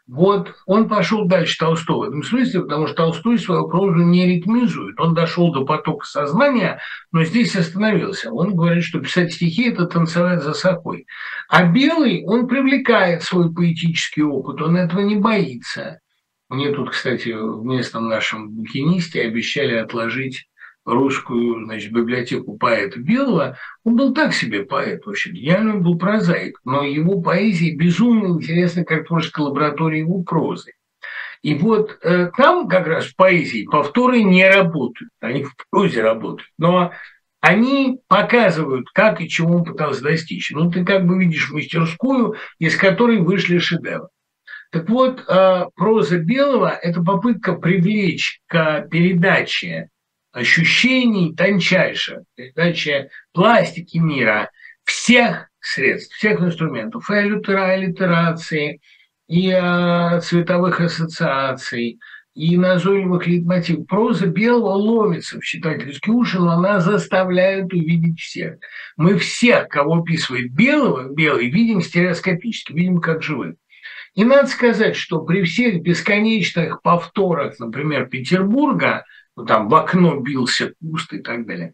S1: Вот он пошел дальше Толстого в этом смысле, потому что Толстой свою прозу не ритмизует. Он дошел до потока сознания, но здесь остановился. Он говорит, что писать стихи – это танцевать за сахой. А Белый, он привлекает свой поэтический опыт, он этого не боится. Мне тут, кстати, в местном нашем букинисте обещали отложить русскую значит, библиотеку поэта Белого, он был так себе поэт, вообще гениальный он был прозаик, но его поэзия безумно интересна как творческая лаборатория его прозы. И вот э, там как раз в поэзии повторы не работают, они в прозе работают, но они показывают, как и чего он пытался достичь. Ну, ты как бы видишь мастерскую, из которой вышли шедевры. Так вот, э, проза Белого – это попытка привлечь к передаче ощущений тончайших, передача пластики мира, всех средств, всех инструментов, и аллитерации, и э, цветовых ассоциаций, и назойливых лейтмотивов. Проза белого ломится в читательский уши, но она заставляет увидеть всех. Мы всех, кого описывает белого, белый, видим стереоскопически, видим как живых. И надо сказать, что при всех бесконечных повторах, например, Петербурга – там в окно бился куст и так далее.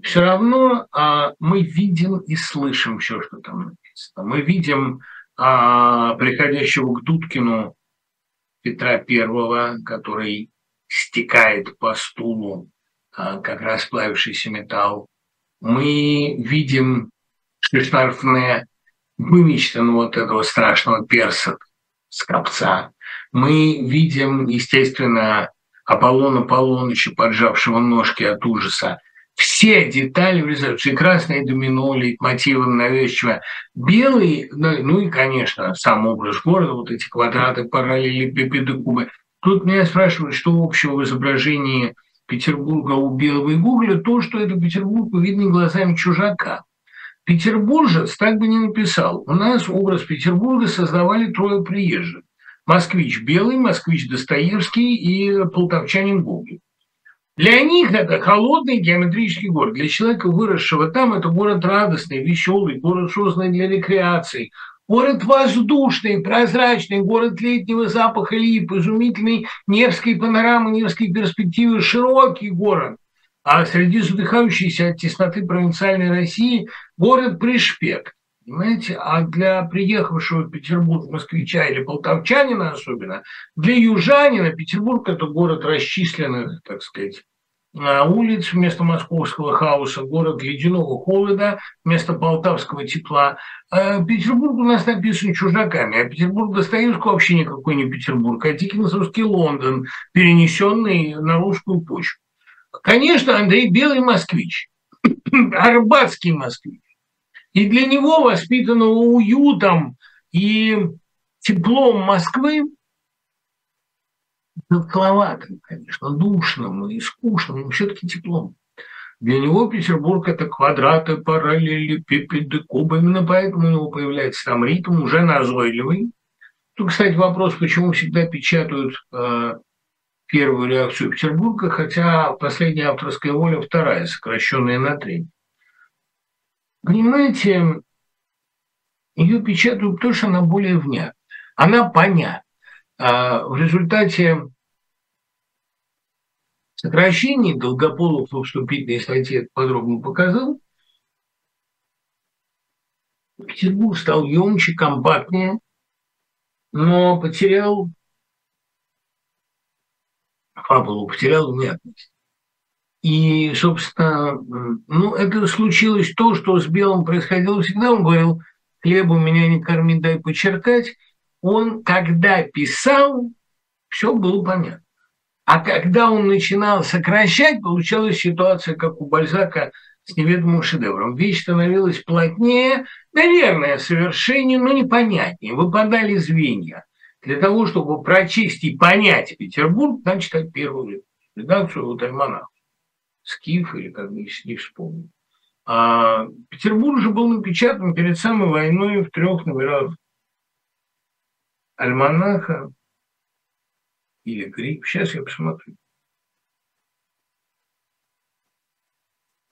S1: Все равно а, мы видим и слышим все, что там написано. Мы видим а, приходящего к Дудкину Петра Первого, который стекает по стулу, а, как расплавившийся металл. Мы видим Шишнарфне, вымеченного вот этого страшного перса с копца. Мы видим, естественно, Аполлона Аполлоныча, поджавшего ножки от ужаса. Все детали врезаются. И красные домино, мотивы навязчиво. Белый, ну, ну и, конечно, сам образ города, вот эти квадраты, параллели, пипеды, кубы. Тут меня спрашивают, что общего в изображении Петербурга у Белого и Гугля, то, что это Петербург видно глазами чужака. Петербуржец так бы не написал. У нас образ Петербурга создавали трое приезжих. Москвич Белый, Москвич Достоевский и полтавчанин Гоголь. Для них это холодный геометрический город. Для человека, выросшего там, это город радостный, веселый, город, созданный для рекреации, город воздушный, прозрачный, город летнего запаха лип, изумительный Невской панорамы, Невской перспективы, широкий город. А среди задыхающейся от тесноты провинциальной России город Пришпект. Понимаете? А для приехавшего в Петербург москвича или полтавчанина особенно, для южанина Петербург – это город расчисленных, так сказать, улиц вместо московского хаоса, город ледяного холода вместо полтавского тепла. А Петербург у нас написан чужаками, а Петербург Достоевского вообще никакой не Петербург, а Диккенсовский Лондон, перенесенный на русскую почву. Конечно, Андрей Белый москвич, арбатский москвич. И для него, воспитанного уютом и теплом Москвы, Тосковатым, конечно, душным и скучным, но все-таки теплом. Для него Петербург – это квадраты, параллелепипеды, кубы. Именно поэтому у него появляется там ритм уже назойливый. Тут, кстати, вопрос, почему всегда печатают э, первую реакцию Петербурга, хотя последняя авторская воля вторая, сокращенная на три. Понимаете, ее печатают потому, что она более внятна. Она понятна. А в результате сокращений Долгополов в вступительной статье подробно показал, Петербург стал емче, компактнее, но потерял фабулу, потерял внятность. И, собственно, ну, это случилось то, что с Белым происходило всегда. Он говорил, хлебу меня не корми, дай почеркать он, когда писал, все было понятно. А когда он начинал сокращать, получалась ситуация, как у Бальзака с неведомым шедевром. Вещь становилась плотнее, наверное, совершеннее, но непонятнее. Выпадали звенья. Для того, чтобы прочесть и понять Петербург, надо читать первую редакцию вот Альманах. Скиф или как бы не вспомню. А Петербург же был напечатан перед самой войной в трех номерах альманаха или грипп. Сейчас я посмотрю.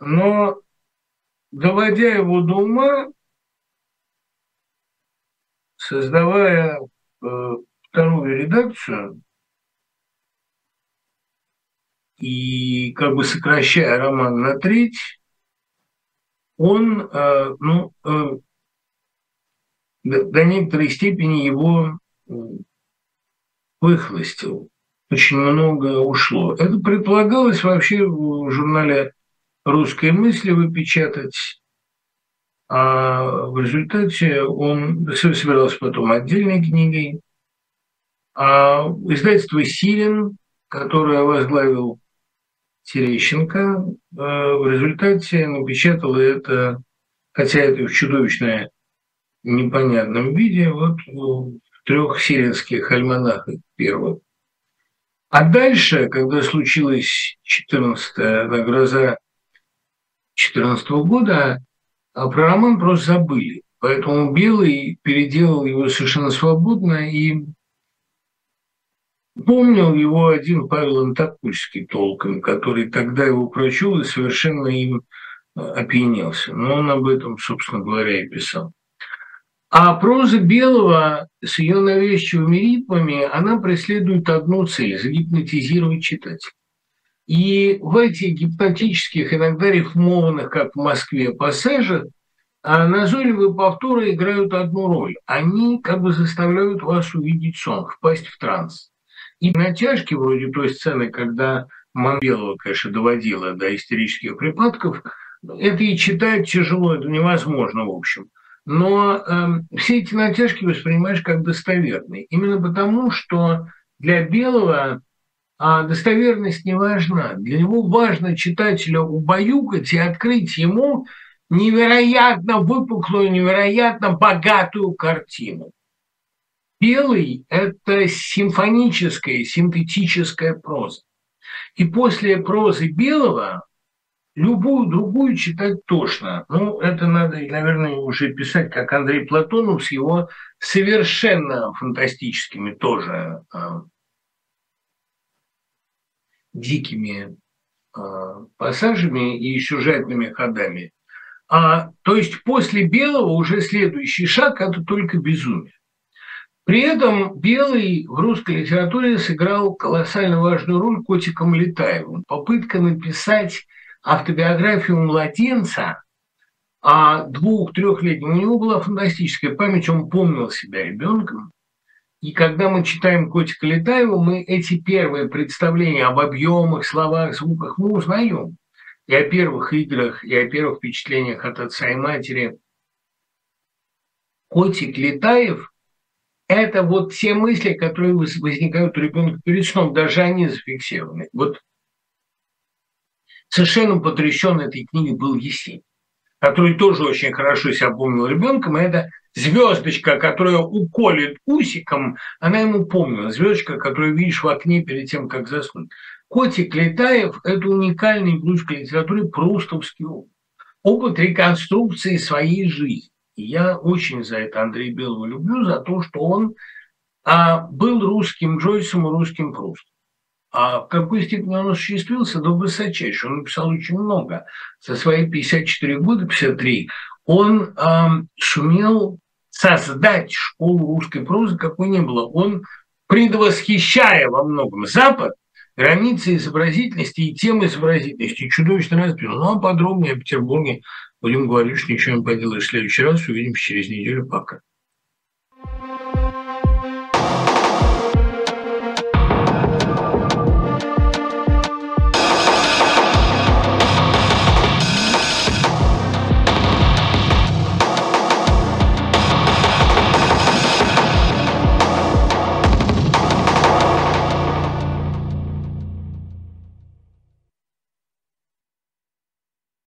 S1: Но доводя его до ума, создавая э, вторую редакцию и как бы сокращая роман на треть, он э, ну, э, до, до некоторой степени его выхлостил. Очень много ушло. Это предполагалось вообще в журнале «Русская мысль» выпечатать, а в результате он собирался потом отдельной книгой. А издательство «Сирин», которое возглавил Терещенко, э, в результате напечатало это, хотя это чудовищное непонятном виде вот в трех сиренских альманахах первых. А дальше, когда случилась 14-я гроза 14 -го года, а про роман просто забыли. Поэтому Белый переделал его совершенно свободно и помнил его один Павел Антокульский толком, который тогда его прочел и совершенно им опьянелся. Но он об этом, собственно говоря, и писал. А проза Белого с ее навязчивыми ритмами, она преследует одну цель – загипнотизировать читателя. И в этих гипнотических, иногда рифмованных, как в Москве, пассажах, а назойливые повторы играют одну роль. Они как бы заставляют вас увидеть сон, впасть в транс. И натяжки вроде той сцены, когда Манбелова, конечно, доводила до истерических припадков, это и читать тяжело, это невозможно, в общем – но э, все эти натяжки воспринимаешь как достоверные. Именно потому, что для Белого а достоверность не важна. Для него важно читателя убаюкать и открыть ему невероятно выпуклую, невероятно богатую картину. Белый – это симфоническая, синтетическая проза. И после прозы Белого Любую другую читать тошно. Ну, это надо, наверное, уже писать, как Андрей Платонов с его совершенно фантастическими тоже э, дикими э, пассажами и сюжетными ходами. А, то есть после белого уже следующий шаг – это только безумие. При этом Белый в русской литературе сыграл колоссально важную роль котиком Летаевым. Попытка написать автобиографию младенца а двух-трехлетним у него была фантастическая память, он помнил себя ребенком. И когда мы читаем Котика Летаева, мы эти первые представления об объемах, словах, звуках мы узнаем. И о первых играх, и о первых впечатлениях от отца и матери. Котик Летаев – это вот те мысли, которые возникают у ребенка перед сном, даже они зафиксированы. Вот совершенно потрясен этой книгой был Есенин который тоже очень хорошо себя помнил ребенком, и это звездочка, которая уколет усиком, она ему помнила. Звездочка, которую видишь в окне перед тем, как заснуть. Котик Летаев – это уникальный ключ к литературе, прустовский опыт. Опыт реконструкции своей жизни. Я очень за это Андрея Белого люблю, за то, что он а, был русским Джойсом и русским Прустом. А в какой степени он осуществился? До высочайшего. Он написал очень много. За свои 54 года, 53, он э, сумел создать школу русской прозы, какой не было. Он, предвосхищая во многом Запад, границы изобразительности и темы изобразительности чудовищно развил. Ну, а подробнее о Петербурге будем говорить, что ничего не поделаешь. В следующий раз увидимся через неделю. Пока.